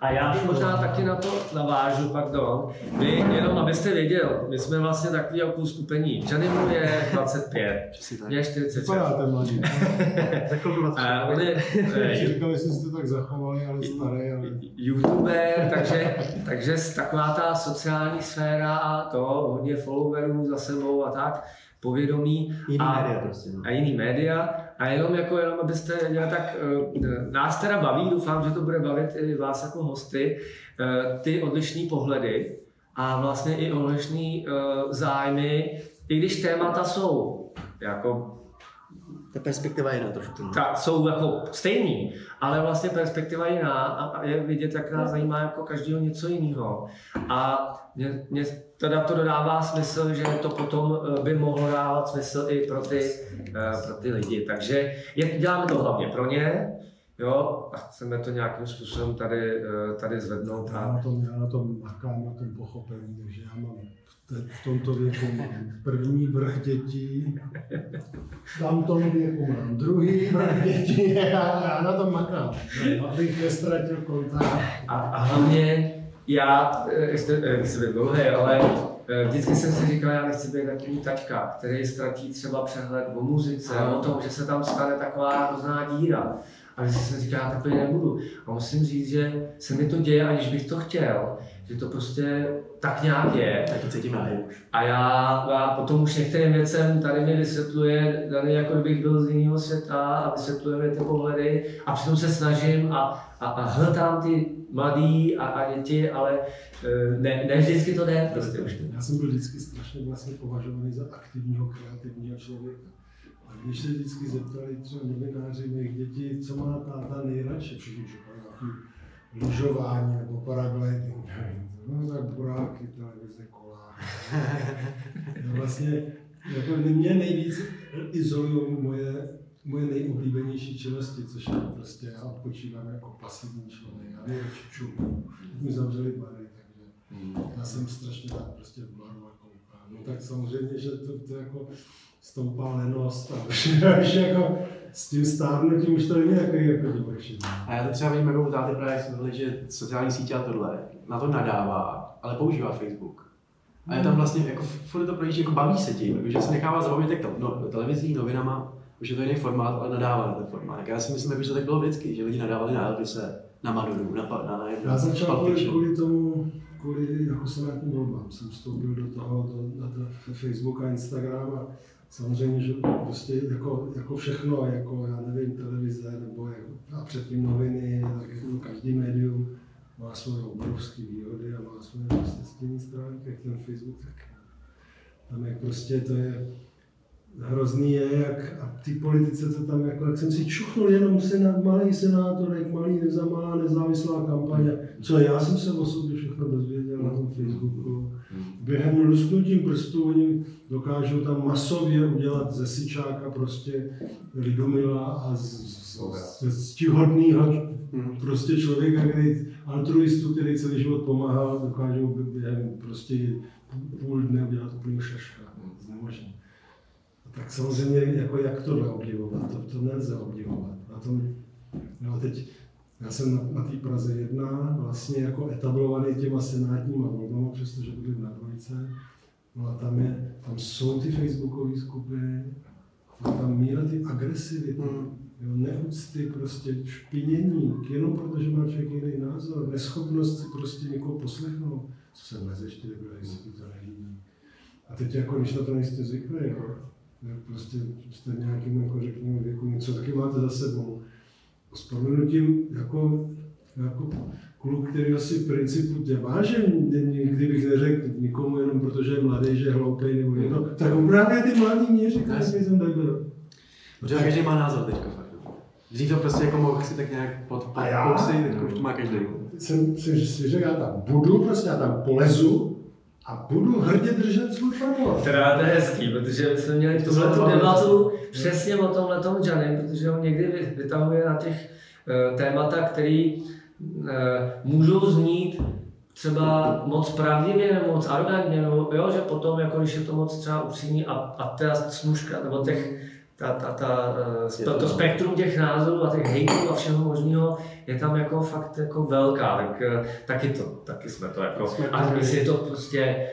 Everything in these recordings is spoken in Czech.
A já bych možná taky na to navážu, pardon. Vy, jenom abyste věděl, my jsme vlastně takový jako skupení. Janimu je 25, mě je 46. Vypadáte mladí. A on je, Říkali jste si to tak zachovali, ale starý, ale... youtuber, takže, takže taková ta sociální sféra a to, hodně followerů za sebou a tak, povědomí. Jiný a, média prostě, no. A jiný média. A jenom jako jenom abyste věděli, tak eh, nás teda baví, doufám, že to bude bavit i vás jako hosty, eh, ty odlišné pohledy a vlastně i odlišné eh, zájmy, i když témata jsou jako Ta perspektiva je jiná trošku. no. ta, jsou jako stejný, ale vlastně perspektiva je jiná a, je vidět, jak nás zajímá jako každého něco jiného. A mě, mě teda to dodává smysl, že to potom eh, by mohlo dávat smysl i pro ty, eh, pro ty lidi. Takže je, děláme to hlavně pro ně, jo, a chceme to nějakým způsobem tady, eh, tady zvednout. Já A, na tom, já na tom makám, na tom pochopení, takže já mám v, te- v tomto věku mám první vrch dětí, v tamtom věku mám druhý vrch dětí, já, já na tom makám, abych nestratil kontakt. a, a hlavně já, ještě, nechci být dlouhý, ale eh, vždycky jsem si říkal, já nechci být takový taťka, který ztratí třeba přehled o muzice, o tom, že se tam stane taková hrozná díra. A vždycky jsem říkal, já takový nebudu. A musím říct, že se mi to děje, aniž bych to chtěl, že to prostě tak nějak je. Taky cítím já už. A já, já potom už některým věcem tady mi vysvětluje, Dany, jako kdybych byl z jiného světa a vysvětluje mi ty pohledy a přitom se snažím a, a, a hledám ty mladý a, a děti, ale eh, ne, ne vždycky to jde prostě už. Já jsem byl vždycky strašně vlastně považovaný za aktivního, kreativního člověka. A když se vždycky zeptali třeba novináři mých dětí, co má táta nejradši, všichni říkali lyžování nebo paragliding, no tak buráky, televize, kola. Já vlastně, jako mě nejvíc izolují moje, moje nejoblíbenější činnosti, což je prostě já odpočívám jako pasivní člověk, já čumu. Mi zavřeli bary, takže já jsem strašně rád prostě v baru koukám. No tak samozřejmě, že to, to jako stoupá lenost a už, jako s tím stárnutím už to není takový jako divočí. A já to třeba vidím jako u táty právě jsme byli, že sociální sítě a tohle, na to nadává, ale používá Facebook. A je tam vlastně, jako furt to projíždí, jako baví se tím, jako, že se nechává zabavit to, no, televizí, novinama, už je to jiný formát, ale nadává na ten formát. Tak já si myslím, jako, že to tak bylo vždycky, že lidi nadávali na Elvise, na Madoru, na, na, na, Já začal kvůli, kvůli tomu, kvůli jako senátním volbám, jsem vstoupil do toho, do, na to Facebook a Instagram a samozřejmě, že prostě jako, jako všechno, jako já nevím, televize nebo jako, a předtím noviny, tak jako každý médium má svoje obrovské výhody a má svoje prostě stění stránky, jak ten Facebook, tak tam jak prostě to je hrozný je, jak a ty politice to tam, jako, jak jsem si čuchnul jenom senát, malý senátorek, malý neza, malá nezávislá kampaně, co já jsem se o sobě všechno dozvěděl na tom Facebooku. Během lusknutím prstů oni dokážou tam masově udělat ze Sičáka prostě Lidomila a z, z, z, z ctihodnýho prostě člověka, který altruistu, který celý život pomáhal, dokážou během prostě půl dne udělat úplně šaška, znemožně. Tak samozřejmě, jako jak tohle obdivovat, to, to nelze obdivovat. A to, no teď, já jsem na, na té Praze jedna vlastně jako etablovaný těma senátníma volbama, přestože byly na dvojice. No a tam, je, tam jsou ty facebookové skupiny, a tam míra ty agresivity, jo, neúcty, prostě špinění, jenom protože má člověk jiný názor, neschopnost si prostě někoho poslechnout, co se mezi čtyři bylo, jestli to nelíbí. A teď jako, když na to nejste zvyklí, jo, prostě jste v nějakým, jako řekněme, věku, něco taky máte za sebou. S proměnutím jako, jako kluk, který asi v principu tě vážím, nikdy bych neřekl nikomu jenom protože je mladý, že je hloupý nebo něco, tak právě ty mladí mě říkají, že jsem tak byl. Protože každý má názor teďka fakt. Dřív to prostě jako mohl si tak nějak pod, pod A já? kousy, teď už to má každý. Jsem si, si řekl, já tam budu, prostě já tam polezu a budu hrdě držet svůj favor. Teda to je hezký, protože my jsme měli tuhle tu debatu přesně o tomhle tom Janem, protože on někdy vy- vytahuje na těch uh, témata, které uh, můžou znít třeba moc pravdivě nebo moc arrogantně, nebo jo, že potom, jako když je to moc třeba upřímný a, a ta smužka, nebo těch ta, ta, ta, eh, to, to spektrum těch názorů a těch hejtů a všeho možného je tam jako fakt jako velká, tak eh, taky to, taky jsme to jako, a jestli je to prostě,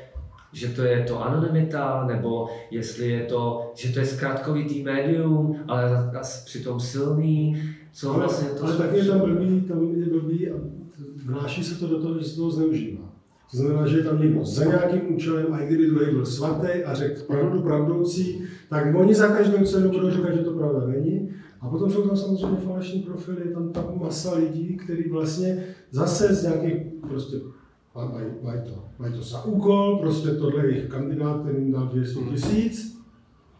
že to je to anonymita, nebo jestli je to, že to je zkrátkovitý médium, ale zase přitom silný, co vlastně to Ale taky je tam blbý, tam je blbý a vnáší se to do toho, že se toho zneužívá. To znamená, že je tam někdo za nějakým účelem a i kdyby druhý byl svatý a řekl pravdu pravdoucí, tak oni za každou cenu budou říkat, že to pravda není. A potom jsou tam samozřejmě falešní profily, je tam tam masa lidí, kteří vlastně zase z nějakých prostě mají, mají, to, mají to za úkol, prostě tohle je jejich kandidát, který jim dal 200 tisíc,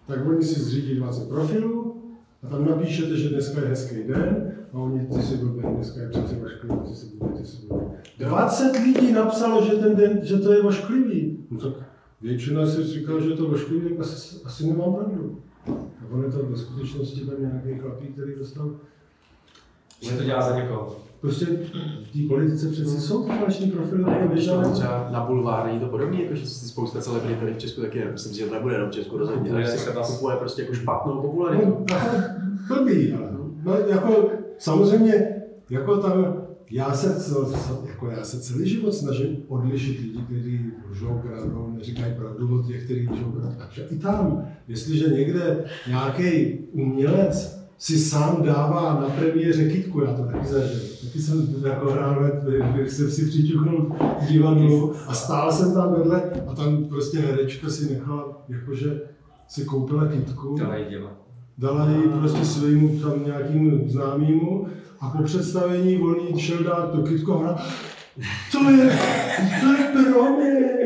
tak oni si zřídí 20 profilů a tam napíšete, že dneska je hezký den a oni ty si blbý, dneska je přece ošklivý, ty si blbý, ty si blbý. 20 lidí napsalo, že ten den, že to je ošklivý. No tak většina si říká, že je to ošklivý, tak asi, asi nemám pravdu. A on je to ve skutečnosti tam nějaký chlapík, který dostal Že to dělá za někoho. Prostě v té politice přeci jsou ty falešní profily, které běžné. třeba na bulvár, není to podobné, jako že si spousta celebrit tady v Česku taky, myslím si, že to nebude jenom v Česku rozhodně, Kupuje ale si kupuje prostě jako špatnou popularitu. No, blbý, ale no, jako, samozřejmě, jako tam, já se, jako já se celý život snažím odlišit lidi, kteří lžou, kradou, neříkají pravdu od těch, kteří lžou, kradou. I tam, jestliže někde nějaký umělec si sám dává na premiéře kytku, já to taky zažil. Taky jsem jako hrál, jsem si přičuchnul divadlu a stál jsem tam vedle a tam prostě herečka si nechala, jakože si koupila kytku To nejdělá. Dala ji prostě svému tam nějakému známému a po představení jí šel dát to kytko a to je, to je pro mě.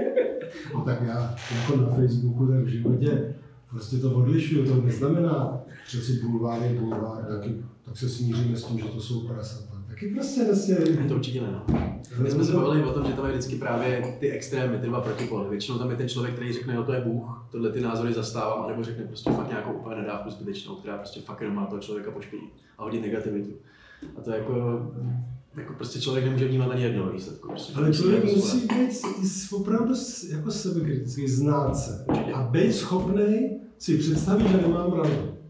No tak já jako na Facebooku, tak v životě prostě to odlišuju, to neznamená, si bulvár je bulvár, taky, tak se smíříme s tím, že to jsou prasata. Taky prostě vlastně... To určitě ne. no. My jsme se bavili o tom, že tam je vždycky právě ty extrémy, ty dva protipoly. Většinou tam je ten člověk, který řekne, jo, to je Bůh, tohle ty názory zastávám, anebo řekne prostě fakt nějakou úplně nedávku zbytečnou, která prostě fakt jenom má toho člověka poškodí a hodí negativitu. A to je jako, jako prostě člověk nemůže vnímat ani jedno výsledku. Prostě Ale člověk musí být opravdu jako sebekritický, znát se a být schopný si představit, že nemám pravdu.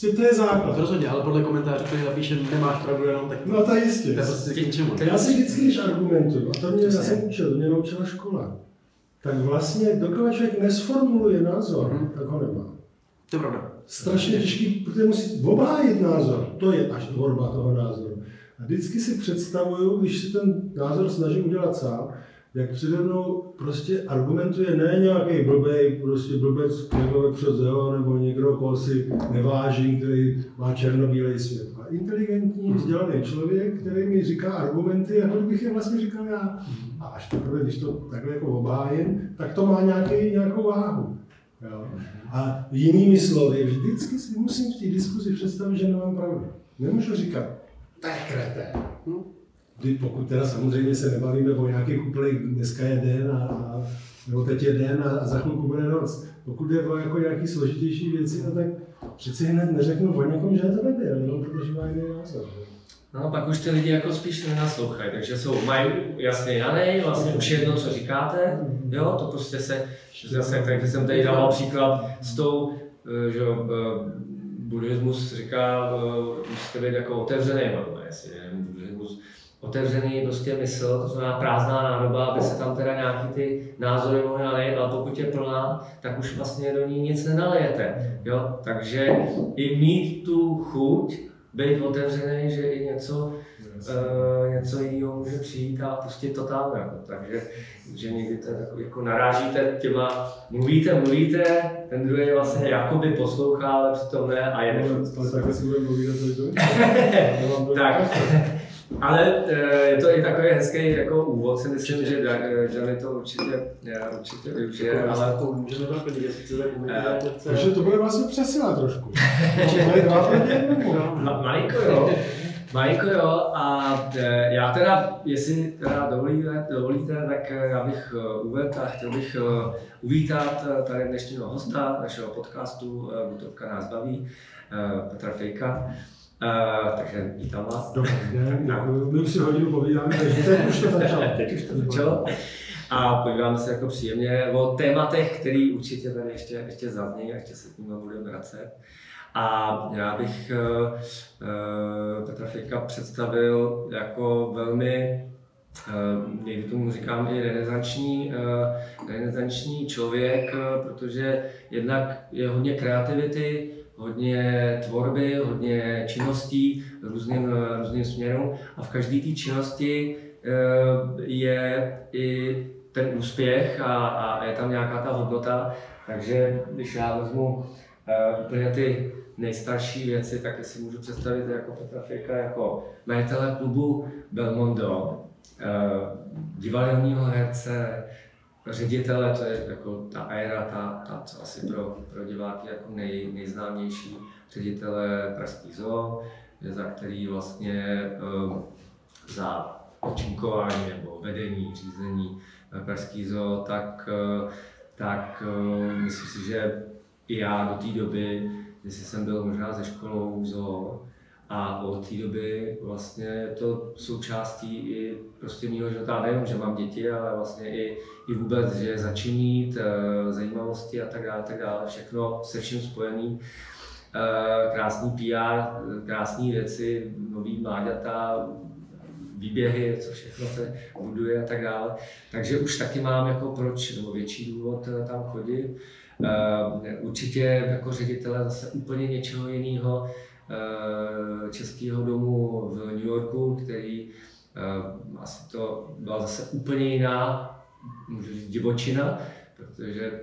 Prostě to je No to základ. rozhodně, ale podle komentářů, který napíše, nemáš pravdu jenom, tak No to je jistě. to je prostě k ničemu. Já si vždycky, když argumentuju, a to mě, já jsem učil, to mě naučila škola, tak vlastně, dokud člověk nesformuluje názor, Mhm. tak ho nemá. To je pravda. Strašně těžký, protože musí obhájit názor, to je až tvorba toho názoru. A vždycky si představuju, když si ten názor snažím udělat sám, jak přede mnou prostě argumentuje ne nějaký blbej, prostě blbec, nebo vepřed nebo někdo, koho si nevážím, který má černobílej svět. A inteligentní, vzdělaný člověk, který mi říká argumenty, jako kdybych je vlastně říkal já. A až teprve, když to takhle jako obhájím, tak to má nějaký, nějakou váhu. Jo. A jinými slovy, vždycky si musím v té diskuzi představit, že nemám pravdu. Nemůžu říkat, to je kreté. Kdy pokud teda samozřejmě se nebavíme o nějakých úplných, dneska je den a, a nebo teď je den a, a za chvilku bude noc. Pokud je o jako nějaký složitější věci, no tak přeci hned neřeknu o někom, že je to nebyl, no, protože má jiný názor. No, pak už ty lidi jako spíš nenaslouchají, takže jsou, mají jasně daný, vlastně už jedno, co říkáte, jo, to prostě se, zase, takže jsem tady dával příklad s tou, eh, že eh, buddhismus říká, eh, musíte být jako otevřený, no, jestli otevřený prostě mysl, to znamená prázdná nádoba, aby se tam teda nějaký ty názory mohly nalejit, ale pokud je plná, tak už vlastně do ní nic nenalejete, jo, takže i mít tu chuť, být otevřený, že i něco, uh, něco jiného může přijít a pustit to tam. Jako. Takže že někdy to je takový, jako narážíte těma, mluvíte, mluvíte, ten druhý vlastně jakoby poslouchá, ale přitom ne a je to. Tak, ale eh, je to i takový hezký jako úvod, si myslím, že eh, Johnny to určitě, eh, určitě využije, ale to můžeme doplnit, jestli chcete Eh, Takže to bude vlastně přesila trošku. Jednomu. Ma- Malinko jo, malinko jo a já teda, jestli teda dovolíte, dovolíte tak já bych uvedl a chtěl bych uvítat tady dnešního hosta našeho podcastu Butovka nás baví, Petra Fejka. E, takže vítám vás. Dobrý den, děkuji. My už si hodinu povídáme, takže teď už to začalo. Teď už to začalo. A podíváme se jako příjemně o tématech, které určitě tady ještě, ještě zazní a ještě se k ním budeme vracet. A já bych uh, Petra Fejka představil jako velmi Uh, někdy tomu říkám i renesanční, uh, renesanční člověk, uh, protože jednak je hodně kreativity, hodně tvorby, hodně činností různým, různým směrům a v každé té činnosti je i ten úspěch a, a je tam nějaká ta hodnota. Takže když já vezmu úplně ty nejstarší věci, tak si můžu představit jako Petra Fejka jako majitele klubu Belmondo, divadelního herce, ředitele, to je jako ta éra, ta, ta co asi pro, pro diváky jako nej, nejznámější ředitele Pražský zoo, za který vlastně um, za účinkování nebo vedení, řízení Pražský zoo, tak, uh, tak uh, myslím si, že i já do té doby, když jsem byl možná ze školou zoo, a od té doby vlastně je to součástí i prostě mého života, nejenom, že mám děti, ale vlastně i, i vůbec, že začínit, eh, zajímavosti a tak dále, tak dále, všechno se vším spojený. Eh, krásný PR, krásné věci, nový mláďata, výběhy, co všechno se buduje a tak dále. Takže už taky mám jako proč, nebo větší důvod eh, tam chodit. Určitě jako ředitele zase úplně něčeho jiného Českého domu v New Yorku, který eh, asi to byla zase úplně jiná, můžu říct, divočina, protože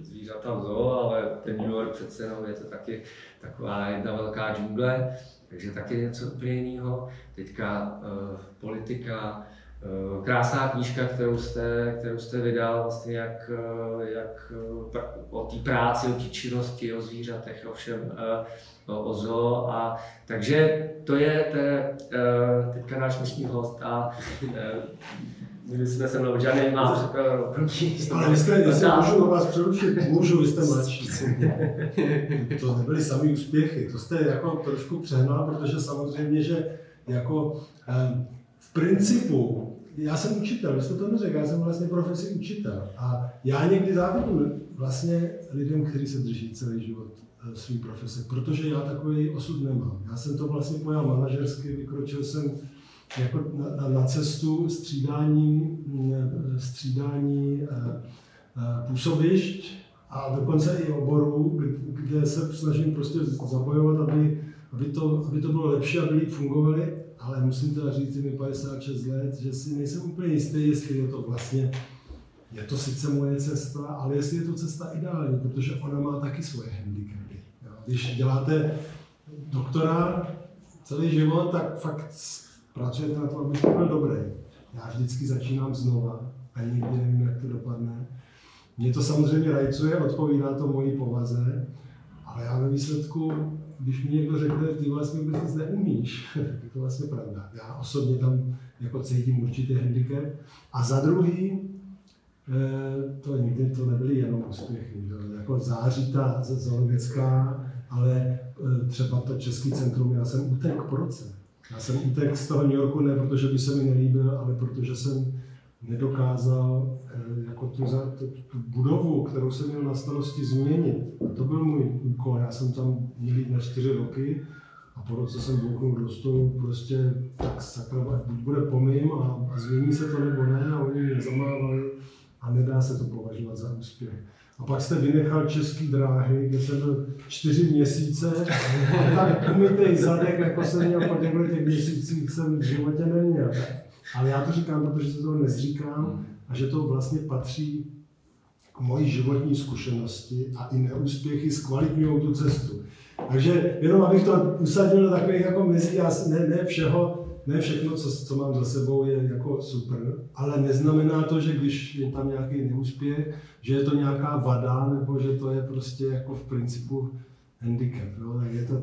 zvířata v zoo, ale ten New York přece jenom je to taky taková jedna velká džungle, takže taky něco úplně jiného. Teďka uh, politika, uh, krásná knížka, kterou jste, kterou jste vydal, vlastně jak, jak o té práci, o té činnosti, o zvířatech, o všem. Uh, o zoo. A, takže to je, to je uh, teďka náš dnešní host a my jsme se mnou, žádný má první. Ale vy jste, jestli můžu vás přerušit, můžu, vy jste mladší. to nebyly samý úspěchy, to jste jako trošku přehnal, protože samozřejmě, že jako um, v principu, já jsem učitel, vy jste to neřekl, já jsem vlastně profesi učitel a já někdy závidím vlastně lidem, kteří se drží celý život Eh, svý profese, protože já takový osud nemám. Já jsem to vlastně pojal manažersky, vykročil jsem jako na, na cestu střídání, eh, střídání eh, působišť a dokonce i oborů, kde se snažím prostě zabojovat, aby, aby, to, aby to bylo lepší, aby lidi fungovali, ale musím teda říct, mi 56 let, že si nejsem úplně jistý, jestli je to vlastně je to sice moje cesta, ale jestli je to cesta ideální, protože ona má taky svoje handicapy. Když děláte doktora celý život, tak fakt pracujete na tom, abyste byl dobrý. Já vždycky začínám znova a nikdy nevím, jak to dopadne. Mě to samozřejmě rajcuje, odpovídá to mojí povaze, ale já ve výsledku, když mi někdo řekne, ty vlastně vůbec nic neumíš, tak je to vlastně pravda. Já osobně tam jako cítím určitý handicap. A za druhý, to nikdy to nebyly jenom úspěchy. Jako září ta zoologická ale e, třeba to Český centrum, já jsem utek po roce. Já jsem utek z toho New Yorku ne protože by se mi nelíbil, ale protože jsem nedokázal e, jako tu, tu, tu budovu, kterou jsem měl na starosti, změnit. A to byl můj úkol. Já jsem tam měl na čtyři roky a po roce jsem bouknul do stolu, prostě tak sakra, buď bude pomím a, a změní se to nebo ne a oni mě zamávali a nedá se to považovat za úspěch. A pak jste vynechal český dráhy, kde jsem byl čtyři měsíce a tak umytej zadek, jako jsem měl po těchto těch měsících, jsem v životě neměl. Ale já to říkám, protože se toho nezříkám a že to vlastně patří k mojí životní zkušenosti a i neúspěchy zkvalitňují tu cestu. Takže jenom abych to usadil do takových jako mezí, ne, ne všeho, ne všechno, co, co mám za sebou, je jako super, ale neznamená to, že když je tam nějaký neúspěch, že je to nějaká vada, nebo že to je prostě jako v principu handicap. Jo? Tak je to,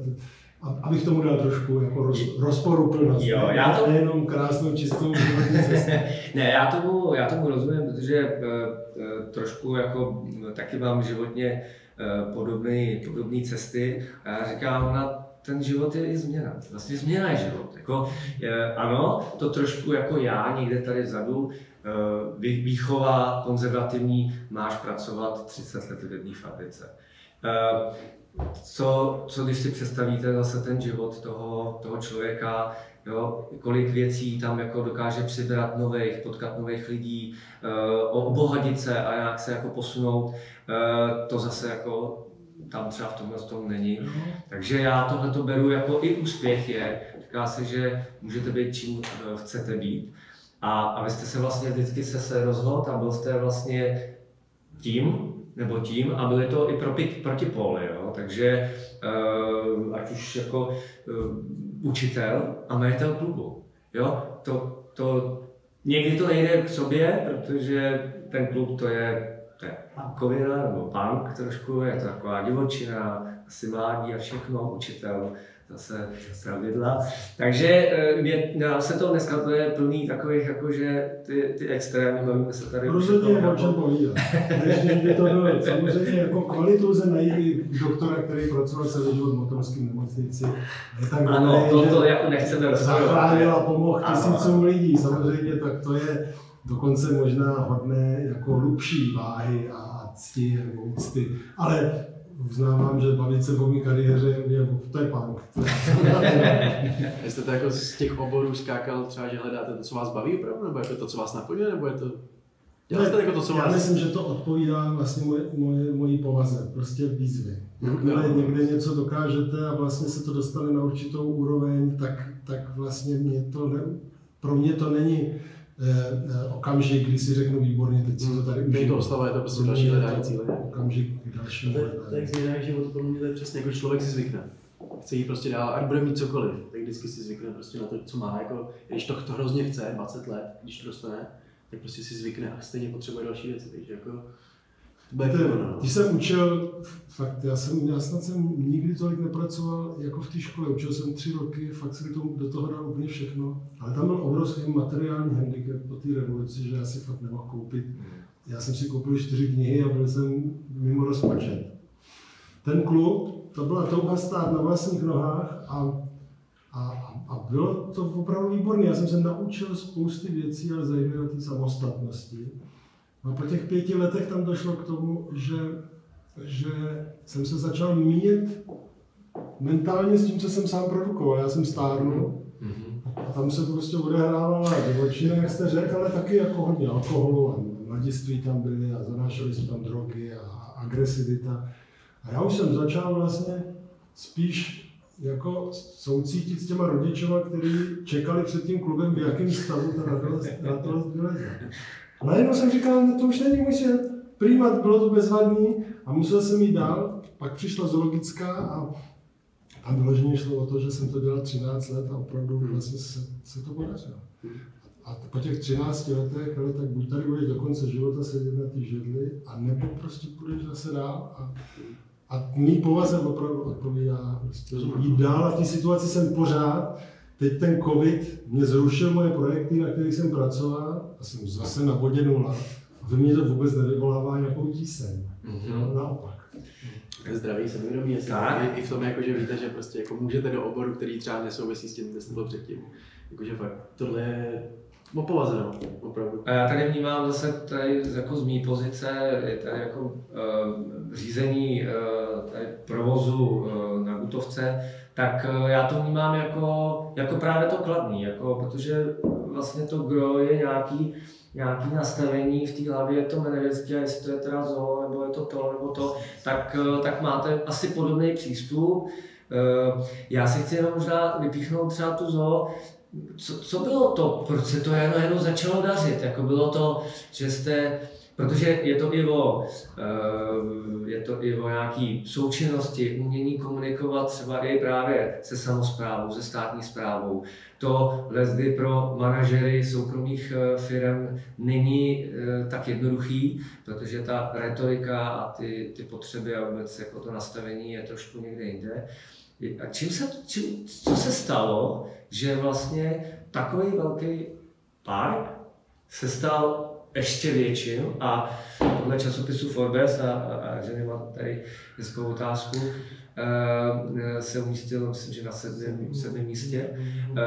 abych tomu dal trošku jako roz, rozporuplnost. Jo, já to... Nejenom krásnou, čistou ne, já tomu, já tomu rozumím, protože uh, trošku jako taky mám životně uh, podobné podobný cesty a já říkám, na ten život je i změna. Vlastně změna je život. Jako, je, ano, to trošku jako já někde tady vzadu, eh, výchova konzervativní, máš pracovat 30 let v jedné fabrice. Eh, co, co když si představíte zase ten život toho, toho člověka, jo, kolik věcí tam jako dokáže přibrat nových, potkat nových lidí, uh, obohatit se a jak se jako posunout, to zase jako tam třeba v tomhle tom není. No. Takže já tohle to beru jako i úspěch je. Říká se, že můžete být čím eh, chcete být. A, a vy jste se vlastně vždycky se, se rozhodl a byl jste vlastně tím, nebo tím a byly to i proti, protipóly, jo? takže uh, ať už jako uh, učitel a majitel klubu. Jo? To, to, někdy to nejde k sobě, protože ten klub to je, to je punkovina nebo punk trošku, je to taková divočina, asi mládí a všechno, učitel zase pravidla. Takže eh, mě, nám se to dneska to je plný takových, jakože ty, ty extrémy, bavíme se tady. Rozhodně je o čem povídat. By to bylo, samozřejmě jako kvalitu lze najít doktora, který pracoval celý život v motorském nemocnici. Je ano, to, to jako nechceme rozhodovat. Zachránil a pomohl tisícům lidí, samozřejmě, tak to je dokonce možná hodné jako hlubší váhy a cti nebo úcty. Ale uznávám, že bavit se o mý kariéře je, to je punk. Jste to jako z těch oborů skákal třeba, že hledáte to, co vás baví opravdu, nebo je to to, co vás naplňuje, nebo je to Děláte jako to, co já vás... myslím, že to odpovídá vlastně moje, moje, mojí povaze, prostě výzvy. Jakmile no. někde něco dokážete a vlastně se to dostane na určitou úroveň, tak, tak vlastně mě to ne, pro mě to není okamžik, kdy si řeknu výborně, teď si to tady užiju. to oslava, je to prostě další hledání cíle. Okamžik k dalšímu hledání. Tak změna životu pro mě to je přesně jako člověk si zvykne. Chce jít prostě dál, ať bude mít cokoliv, tak vždycky si zvykne prostě na to, co má. Jako, když to, to hrozně chce, 20 let, když to dostane, tak prostě si zvykne a stejně potřebuje další věci. Takže jako, No. když jsem učil, fakt, já, jsem, já snad jsem nikdy tolik nepracoval jako v té škole. Učil jsem tři roky, fakt jsem tomu, do toho dal úplně všechno. Ale tam byl obrovský materiální handicap po té revoluci, že já si fakt nemohl koupit. Já jsem si koupil čtyři knihy a byl jsem mimo rozpočet. Ten klub, to byla touha stát na vlastních nohách a, a, a bylo to opravdu výborné. Já jsem se naučil spousty věcí, ale zejména té samostatnosti. A po těch pěti letech tam došlo k tomu, že, že jsem se začal míjet mentálně s tím, co jsem sám produkoval. Já jsem stárnul mm-hmm. a tam se prostě odehrávala divočina, jak jste řekl, ale taky jako hodně alkoholu a mladiství tam byly a zanášely se tam drogy a agresivita. A já už jsem začal vlastně spíš jako soucítit s těma rodičova, kteří čekali před tím klubem, v jakém stavu ta ratolest vyleze. A najednou jsem říkal, no to už není můj svět. Primat bylo to bezvadný a musel jsem jít dál. Pak přišla zoologická a tam vyloženě šlo o to, že jsem to dělal 13 let a opravdu vlastně se, se to podařilo. A po těch 13 letech, ale tak buď tady budeš do konce života sedět na té židli, a nebo prostě půjdeš zase dál. A, a mý povaze opravdu odpovídá. Prostě jít dál a v té situaci jsem pořád, Teď ten covid mě zrušil moje projekty, na kterých jsem pracoval a jsem zase na bodě nula. A ve mně to vůbec nevyvolává nějakou tíseň. Mm-hmm. No, naopak. Zdravý sebevědomí je tak. i v tom, jako, že víte, že prostě jako můžete do oboru, který třeba nesouvisí s tím, kde jste byl předtím. Jakože fakt tohle je O povaze, no, opravdu. A já tady vnímám zase tady jako z mý pozice, je tady jako uh, řízení uh, tady provozu uh, na Gutovce, tak uh, já to vnímám jako, jako právě to kladný, jako, protože vlastně to gro je nějaký, nějaký nastavení v té hlavě, je to manažerské, jestli to je teda zo, nebo je to to, nebo to, tak, uh, tak máte asi podobný přístup. Uh, já si chci jenom možná vypíchnout třeba tu zoo, co, co bylo to, proč se to jenom začalo dařit? Jako bylo to, že jste, protože je to i o, eh, je to i o nějaký součinnosti, umění komunikovat třeba i právě se samozprávou, se státní zprávou. To lezdy pro manažery soukromých eh, firm není eh, tak jednoduchý, protože ta retorika a ty, ty potřeby a vůbec jako to nastavení je trošku někde jinde. A čím se, čím, co se stalo, že vlastně takový velký park se stal ještě větším a podle časopisu Forbes, a, a, a že nemá tady hezkou otázku, uh, se umístil, myslím, že na sedmém, sedmém místě uh,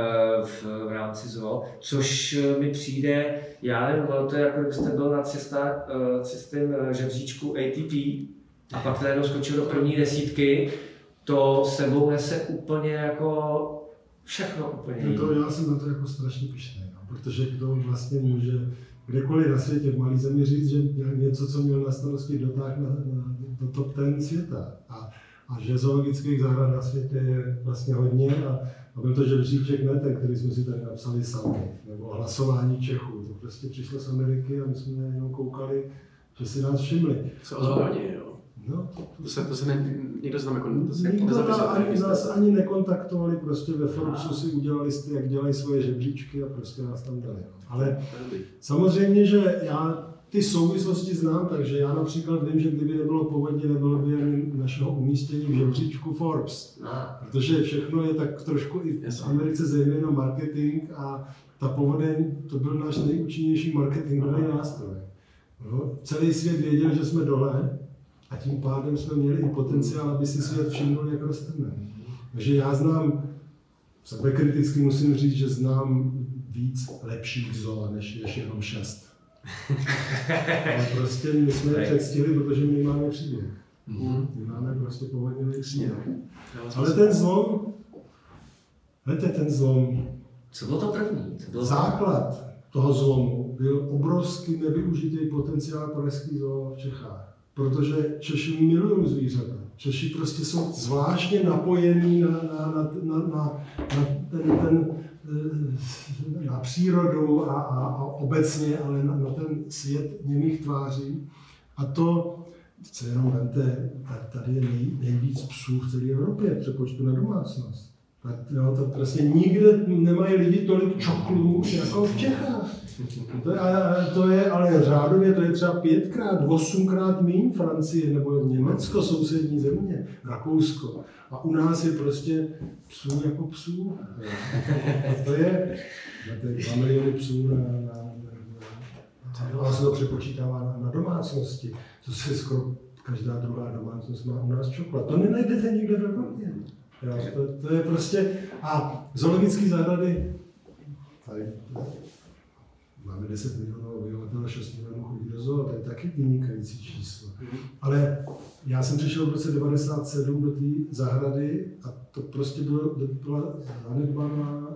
v, v rámci ZO, což mi přijde, já nevím, to je jako kdybyste byl na 300, uh, 300 žebříčku ATP, a pak najednou skočil do první desítky, to sebou nese úplně jako všechno úplně No to, já jsem na to jako strašně pišný, no, protože kdo vlastně může kdekoliv na světě v malé zemi říct, že něco, co měl na starosti, dotáh na, na, do top ten světa. A, a že zoologických zahrad na světě je vlastně hodně a, a byl to žebříček ne ten, který jsme si tady napsali sami, nebo hlasování Čechů. To prostě přišlo z Ameriky a my jsme jenom koukali, že si nás všimli. Se ozval hodně, jo. No, to, To se, to se ne, nikdo se tam jako, to se Nikdo nezapisal. nás, ani, nás ani nekontaktovali, prostě ve Forbesu si udělali jak dělají svoje žebříčky a prostě nás tam dali. no. Ale samozřejmě, že já ty souvislosti znám, takže já například vím, že kdyby nebylo povodně, nebylo by našeho umístění v žebříčku Forbes. Protože všechno je tak trošku i v. Americe zejména marketing a ta povodeň, to byl náš nejúčinnější marketingový nástroj. No, celý svět věděl, že jsme dole a tím pádem jsme měli i potenciál, aby si svět všiml, jak rosteme. Takže já znám, sebekriticky musím říct, že znám víc lepších zoo, než, než jenom šest. Ale prostě my jsme je předstihli, protože my máme příběh. Mhm. My máme prostě povodňový příběh. Dává Ale ten zlom, víte, ten zlom, co bylo to první? Co bylo základ toho zlomu byl obrovský nevyužitý potenciál pražský zoo v Čechách. Protože Češi milují zvířata. Češi prostě jsou zvláštně napojení na, na, na, na, na, na ten, ten, na přírodu a, a, a obecně, ale na, na ten svět němých tváří. A to, co jenom vemte, tady je nej, nejvíc psů v celé Evropě přepočtu na domácnost. Tak, jo, to prostě nikde nemají lidi tolik čoklů jako v Čechách. To je, to je ale řádově, to je třeba pětkrát, osmkrát méně Francie nebo Německo, sousední země, Rakousko. A u nás je prostě psů jako psů. A to je, to je 2 miliony psů na, na, na, na se to přepočítává na, na domácnosti. To se skoro každá druhá domácnost má u nás čokolád. To nenajdete nikde v Evropě. To, to je prostě, a zoologické zahrady, tady máme 10 milionů obyvatel, 6 milionů chodí do zoo, to je taky vynikající číslo. Ale já jsem přišel v roce 97 do té zahrady a to prostě bylo, byla zanedbaná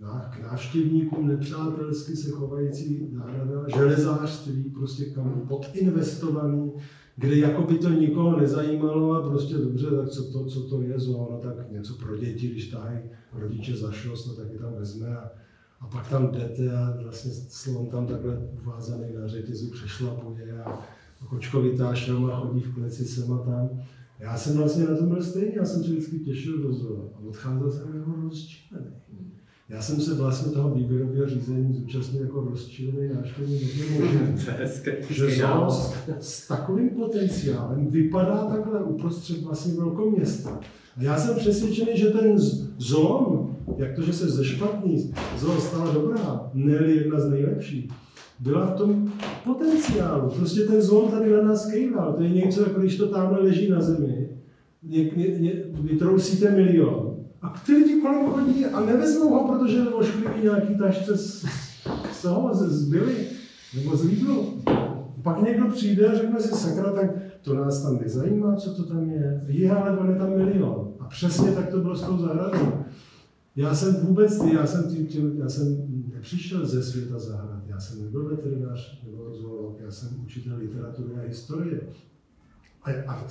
ná- k návštěvníkům nepřátelsky se chovající zahrada, železářství, prostě kam podinvestovaný, kde jako by to nikoho nezajímalo a prostě dobře, tak co to, co to je zoo, no tak něco pro děti, když tahají rodiče za šlost, no tak je tam vezme a, a pak tam jdete a vlastně slon tam takhle uvázaný na řetězu přešlapuje a kočkovitá šelma chodí v kleci sem a tam. Já jsem vlastně na tom byl stejný, já jsem se vždycky těšil do zoo a odcházel jsem jako rozčilený. Já jsem se vlastně toho výběrového řízení zúčastnil jako rozčilený návštěvník. Že zoo s, s takovým potenciálem vypadá takhle uprostřed vlastně velkoměsta. A já jsem přesvědčený, že ten zlom, jak to, že se ze špatný zoo stala dobrá, ne jedna z nejlepších, byla v tom potenciálu. Prostě ten zlom tady na nás kejval. To je něco, jako když to tamhle leží na zemi, ně, vytrousíte milion a ty lidi kolem chodí a nevezmou ho, protože oškliví nějaký tašce z, z toho, z, z byly, nebo z Lidlu. Pak někdo přijde a řekne si, sakra, tak to nás tam nezajímá, co to tam je. Je, ale on je tam milion. A přesně tak to bylo s tou zahradou. Já jsem vůbec, já jsem, tím, tím, já jsem nepřišel ze světa zahrad, já jsem nebyl veterinář nebo zoolog, já jsem učitel literatury a historie. A, a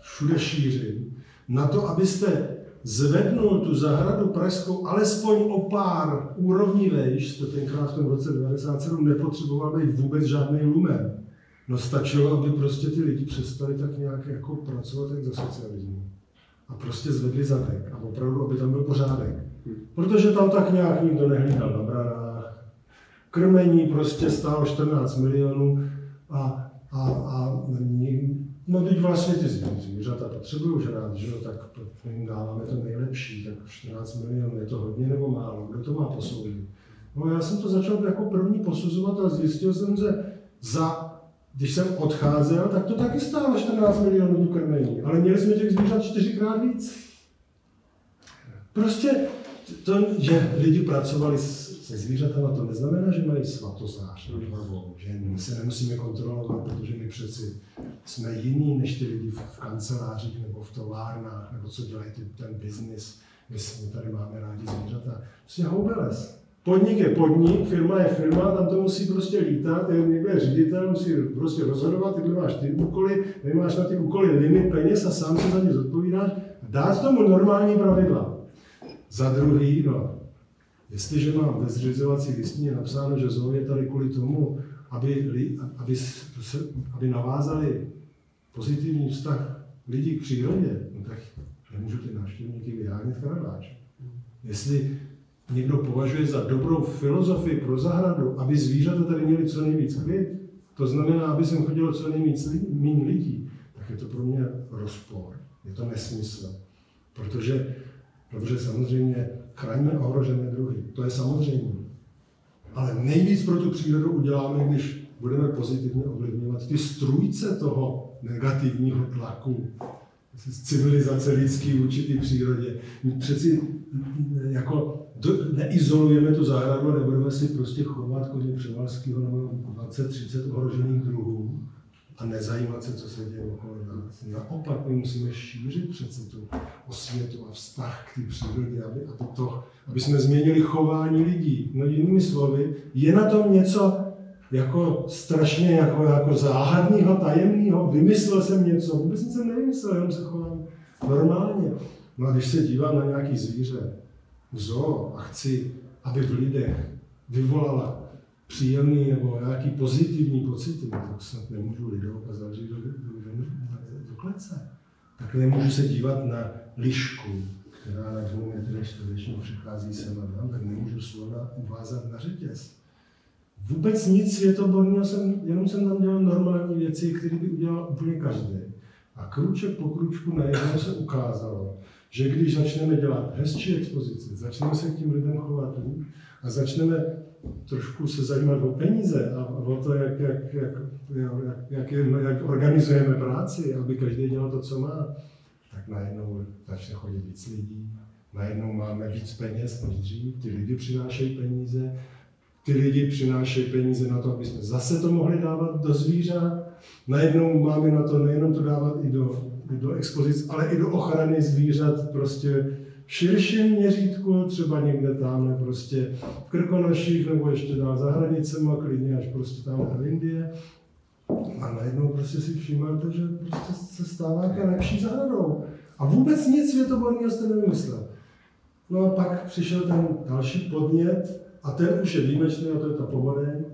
všude šířím. Na to, abyste zvednul tu zahradu pražskou alespoň o pár úrovní vejš, to tenkrát v tom roce 97 nepotřeboval být vůbec žádný lumen. No stačilo, aby prostě ty lidi přestali tak nějak jako pracovat jak za socialismu. A prostě zvedli zadek. A opravdu, aby tam byl pořádek. Protože tam tak nějak nikdo nehlídal na branách. Krmení prostě stálo 14 milionů a, a, a no teď vlastně ty zvířata potřebují žrát, že jo, tak jim dáváme to nejlepší, tak 14 milionů, je to hodně nebo málo, kdo to má posoudit? No já jsem to začal jako první posuzovat a zjistil jsem, že za, když jsem odcházel, tak to taky stálo 14 milionů tu krmení, ale měli jsme těch zvířat čtyřikrát víc. Prostě to, že lidi pracovali se zvířata na to neznamená, že mají svatozář nad hlavou, že my se nemusíme kontrolovat, protože my přeci jsme jiní než ty lidi v kancelářích nebo v továrnách, nebo co dělají ten biznis. My tady máme rádi zvířata. Prostě houbeles. Podnik je podnik, firma je firma, tam to musí prostě lítat, je někde ředitel, musí prostě rozhodovat, ty máš ty úkoly, ty máš na ty úkoly limit peněz a sám se za ně zodpovídáš. Dát tomu normální pravidla. Za druhý, no, jestliže mám ve zřizovací listině napsáno, že zoo je tady kvůli tomu, aby, aby, aby navázali pozitivní vztah lidí k přírodě, no tak nemůžu ty návštěvníky vyhánět Karabáč. Jestli někdo považuje za dobrou filozofii pro zahradu, aby zvířata tady měly co nejvíc klid, to znamená, aby sem chodilo co nejvíc méně lidí, tak je to pro mě rozpor, je to nesmysl. Protože, protože samozřejmě chraňme ohrožené druhy, to je samozřejmě. Ale nejvíc pro tu přírodu uděláme, když budeme pozitivně ovlivňovat ty strůjce toho negativního tlaku, civilizace lidský vůči přírodě. My přeci jako neizolujeme tu zahradu nebudeme si prostě chovat koně převalského nebo 20-30 ohrožených druhů a nezajímat se, co se děje okolo nás. Naopak my musíme šířit přece tu osvětu a vztah k té přírodě, aby, aby, to, aby jsme změnili chování lidí. No jinými slovy, je na tom něco jako strašně jako, jako záhadného, tajemného, vymyslel jsem něco, vůbec jsem nevymyslel, jenom se chovám normálně. No a když se dívám na nějaký zvíře, zoo a chci, aby v lidech vyvolala příjemný nebo nějaký pozitivní pocity, no tak snad nemůžu lidou a zavřít do, do, do, do klece. Tak nemůžu se dívat na lišku, která na dvou metrech čtverečních přichází sem a tam, tak nemůžu slova uvázat na řetěz. Vůbec nic světoborného jsem, jenom jsem tam dělal normální věci, které by udělal úplně každý. A kruček po kručku najednou se ukázalo, že když začneme dělat hezčí expozice, začneme se k tím lidem chovat a začneme trošku se zajímat o peníze a o to, jak, jak, jak, jak, jak, jak organizujeme práci, aby každý dělal to, co má, tak najednou začne chodit víc lidí, najednou máme víc peněz než dřív, ty lidi přinášejí peníze, ty lidi přinášejí peníze na to, aby jsme zase to mohli dávat do zvířat. Najednou máme na to nejenom to dávat i do, i do expozic, ale i do ochrany zvířat. Prostě širším měřítku, třeba někde tam prostě v Krkonoších nebo ještě dál za hranicemi, klidně až prostě tam v Indie. A najednou prostě si všímáte, že prostě se stává lepší zahradou. A vůbec nic světoborného jste nevymyslel. No a pak přišel ten další podnět, a ten už je výjimečný, a to je ta povodeň,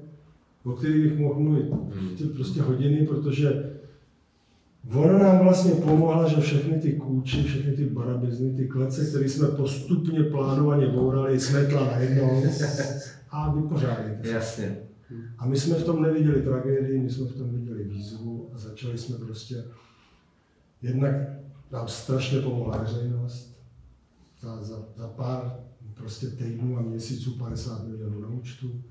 o který bych mohl mluvit prostě, prostě hodiny, protože Ona nám vlastně pomohla, že všechny ty kůči, všechny ty barabizny, ty klece, které jsme postupně plánovaně bourali, smetla najednou a vypořádali. Jasně. A my jsme v tom neviděli tragédii, my jsme v tom viděli výzvu a začali jsme prostě, jednak nám strašně pomohla veřejnost, za, za, za pár prostě týdnů a měsíců 50 milionů na účtu.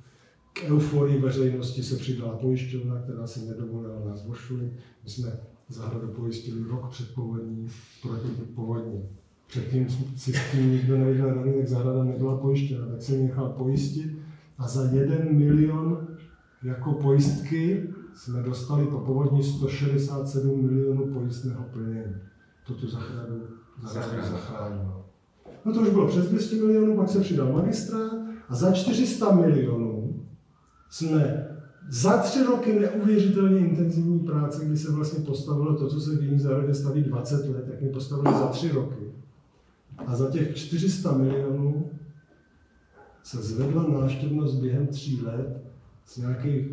K euforii veřejnosti se přidala pojišťovna, která si nedovolila nás vošulit. My jsme zahradu pojistili rok před povodní proti povodní. Předtím si s tím nikdo nevěděl rady, tak zahrada nebyla pojištěna, tak se nechal pojistit a za jeden milion jako pojistky jsme dostali po povodní 167 milionů pojistného plnění. To tu zahradu, zahradu zachránilo. No to už bylo přes 200 milionů, pak se přidal magistrát a za 400 milionů jsme za tři roky neuvěřitelně intenzivní práce, kdy se vlastně postavilo to, co se v jiných zahradě staví 20 let, tak my postavili za tři roky. A za těch 400 milionů se zvedla návštěvnost během tří let z nějakých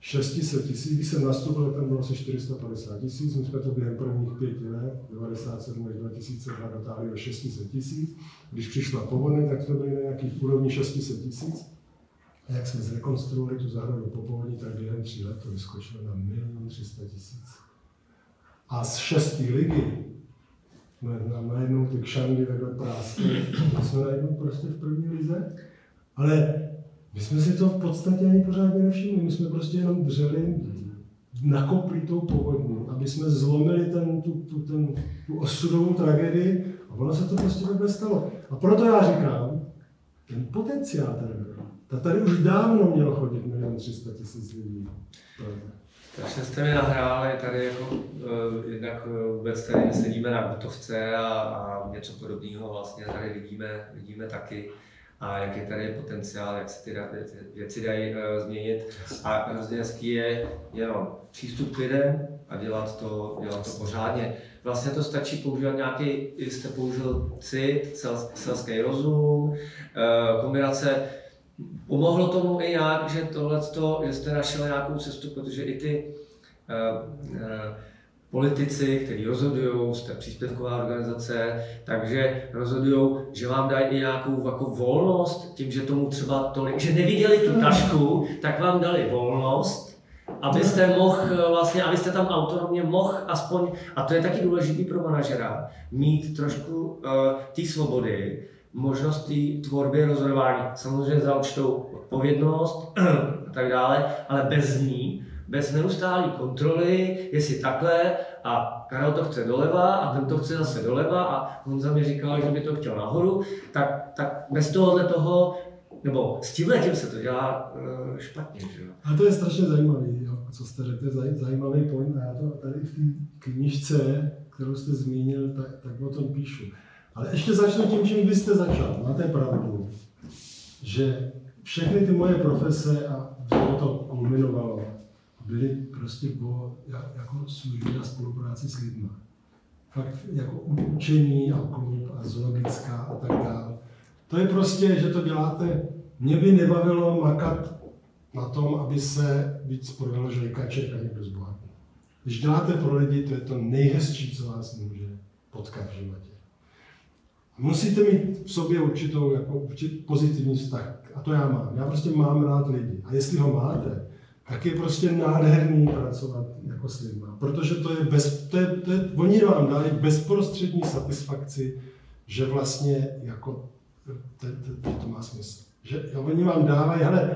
600 tisíc, když jsem nastoupil, tam bylo asi 450 tisíc, my jsme to během prvních pěti let, 97 až 2002, dotáhli o 600 tisíc. Když přišla povodně, tak jsme byli na nějakých úrovni 600 tisíc. A jak jsme zrekonstruovali tu zahradu po povodní, tak během tří let to vyskočilo na 1 300 tisíc. A z šestý ligy jsme najednou ty kšandy vedle prásky, jsme najednou prostě v první lize. Ale my jsme si to v podstatě ani pořádně nevšimli, my jsme prostě jenom dřeli nakopli tou povodní, aby jsme zlomili ten, tu, tu, ten, tu osudovou tragédii a ono se to prostě takhle stalo. A proto já říkám, ten potenciál ten Ta tady už dávno mělo chodit milion 300 tisíc lidí. Takže jste mi nahráli tady jako uh, jednak uh, vůbec tady sedíme na Gutovce a, a něco podobného vlastně tady vidíme, vidíme taky a jak je tady potenciál, jak se ty věci dají uh, změnit. A hrozně hezký je jenom přístup k lidem a dělat to, dělat to pořádně. Vlastně to stačí používat nějaký, jste použil cit, selský rozum, uh, kombinace Pomohlo tomu i nějak, že tohle, že jste našel nějakou cestu, protože i ty uh, uh, politici, kteří rozhodují, jste příspěvková organizace, takže rozhodují, že vám dají i nějakou jako volnost, tím, že tomu třeba tolik, že neviděli tu tašku, tak vám dali volnost, abyste mohl vlastně, abyste tam autonomně mohl aspoň, a to je taky důležitý pro manažera, mít trošku uh, té svobody, možnost té tvorby rozhodování. Samozřejmě za určitou odpovědnost a tak dále, ale bez ní bez neustálé kontroly, jestli takhle a Karel to chce doleva a ten to chce zase doleva a on za mě říkal, že by to chtěl nahoru, tak, tak bez tohohle toho, nebo s tímhle tím se to dělá uh, špatně. Že? A to je strašně zajímavé, jo, co jste řekl, je zajímavý point a já to tady v té knižce, kterou jste zmínil, tak, tak o tom píšu. Ale ještě začnu tím, čím vy jste začal. Máte pravdu, že všechny ty moje profese a to kulminovalo byly prostě o jako služby a spolupráci s lidmi. Fakt jako učení a klub a zoologická a tak dále. To je prostě, že to děláte. Mě by nebavilo makat na tom, aby se víc prodalo žvejkaček a někdo zbohatl. Když děláte pro lidi, to je to nejhezčí, co vás může potkat v životě. Musíte mít v sobě určitou jako, určit pozitivní vztah. A to já mám. Já prostě mám rád lidi. A jestli ho máte, tak je prostě nádherný pracovat jako s lidmi. Protože to je, bez, to je, to je, oni vám dali bezprostřední satisfakci, že vlastně jako to, to, to má smysl. Že jo, oni vám dávají, hele,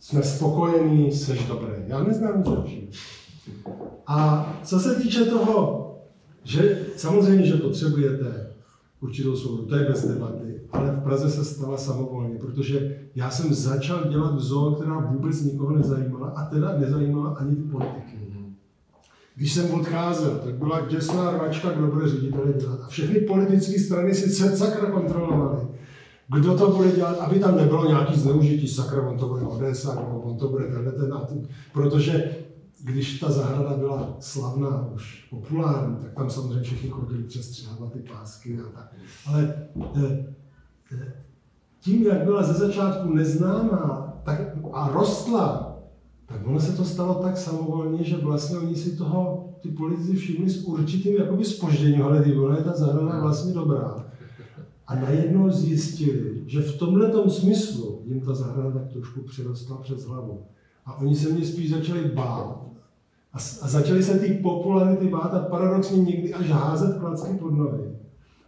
jsme spokojení, seš dobrý. Já neznám nic lepšího. A co se týče toho, že samozřejmě, že potřebujete určitou svobodu, to je bez debaty, ale v Praze se stala samovolně, protože já jsem začal dělat v zoo, která vůbec nikoho nezajímala a teda nezajímala ani ty politiky. Když jsem odcházel, tak byla děsná rvačka, kdo bude ředitele dělat. A všechny politické strany si se sakra kontrolovaly. Kdo to bude dělat, aby tam nebylo nějaký zneužití, sakra, on to bude nebo on to bude tenhle ten a ten. Protože když ta zahrada byla slavná, už populární, tak tam samozřejmě všichni chodili přes střihávat ty pásky a tak. Ale eh, eh, tím, jak byla ze začátku neznámá tak, a rostla, tak ono se to stalo tak samovolně, že vlastně oni si toho, ty politici všimli s určitým jakoby spožděním, ale ty ona je ta zahrada vlastně dobrá. A najednou zjistili, že v tomhle smyslu jim ta zahrada tak trošku přirostla přes hlavu. A oni se mě spíš začali bát. A, začali se ty popularity bát a paradoxně někdy až házet klacky pod nohy.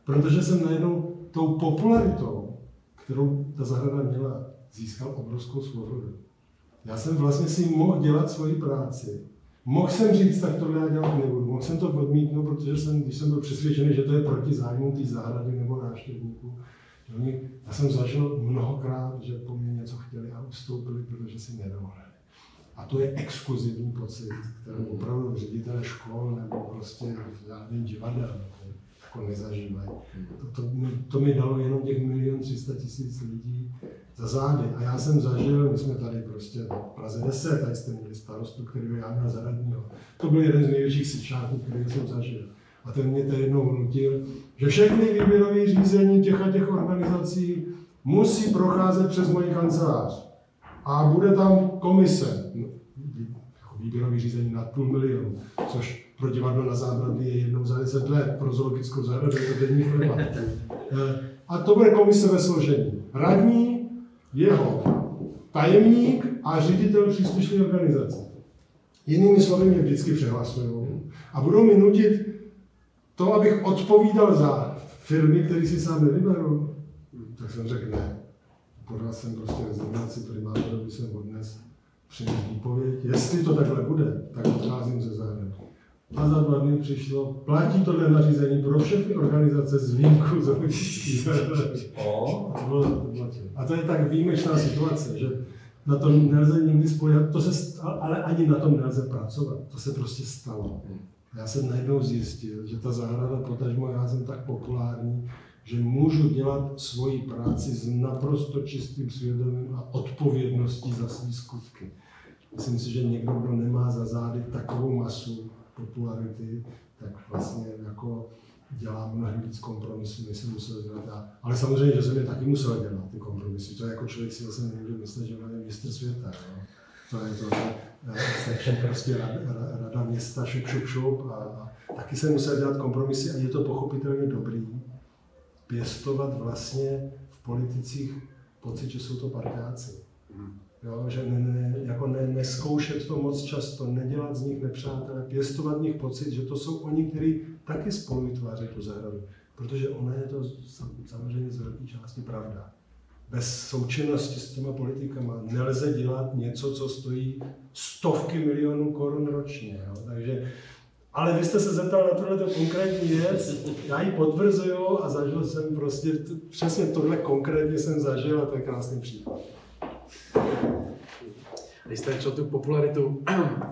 Protože jsem najednou tou popularitou, kterou ta zahrada měla, získal obrovskou svobodu. Já jsem vlastně si mohl dělat svoji práci. Mohl jsem říct, tak to já dělat nebudu. Mohl jsem to odmítnout, protože jsem, když jsem byl přesvědčený, že to je proti zájmu té zahrady nebo návštěvníků, já jsem zažil mnohokrát, že po mně něco chtěli a ustoupili, protože si nedovolili. A to je exkluzivní pocit, který opravdu ředitele škol nebo prostě žádný divadel jako nezažívají. To, to, to, mi dalo jenom těch milion 300 tisíc lidí za zády. A já jsem zažil, my jsme tady prostě v Praze 10, tady jste měli starostu, který já měl za radního. To byl jeden z největších sičáků, který jsem zažil. A ten mě to jednou vnutil, že všechny výběrové řízení těch a těch organizací musí procházet přes moji kancelář a bude tam komise, výběrový řízení nad půl milionu, což pro divadlo na zábradlí je jednou za 10 let, pro zoologickou zahradu je to denní chleba. Eh, a to bude komise ve složení. Radní, jeho tajemník a ředitel příslušné organizace. Jinými slovy mě vždycky přehlasují a budou mi nutit to, abych odpovídal za firmy, které si sám nevyberu. Tak jsem řekl ne podal jsem prostě rezignaci primátorovi, jsem odnes přines výpověď. Jestli to takhle bude, tak odcházím ze zahrady. A za dva dny přišlo, platí tohle nařízení pro všechny organizace s výjimkou zoologických. A to je tak výjimečná situace, že na tom nelze nikdy spolehat, to se, ale ani na tom nelze pracovat. To se prostě stalo. Já jsem najednou zjistil, že ta zahrada, potažmo já jsem tak populární, že můžu dělat svoji práci s naprosto čistým svědomím a odpovědností za své skutky. Myslím si, že někdo, kdo nemá za zády takovou masu popularity, tak vlastně jako dělá mnohem víc kompromisů, než jsem musel dělat já. Ale samozřejmě, že jsem je taky musel dělat, ty kompromisy. To je jako člověk si zase nemůže myslet, že on je mistr světa. Jo. To je to, že prostě rada, rada města, šup, šup, šup. A, a taky jsem musel dělat kompromisy a je to pochopitelně dobrý. Pěstovat vlastně v politicích pocit, že jsou to parťáci. Hmm. Jo, že ne, ne, jako ne, neskoušet to moc často, nedělat z nich nepřátelé, pěstovat v nich pocit, že to jsou oni, kteří taky spolu vytváří tu zahradu. Protože ono je to samozřejmě z velké části pravda. Bez součinnosti s těma politikama nelze dělat něco, co stojí stovky milionů korun ročně. Jo? Takže, ale vy jste se zeptal na tuhle konkrétní věc, já ji potvrzuju a zažil jsem prostě, přesně tohle konkrétně jsem zažil a to je krásný příklad. Když jste tu popularitu,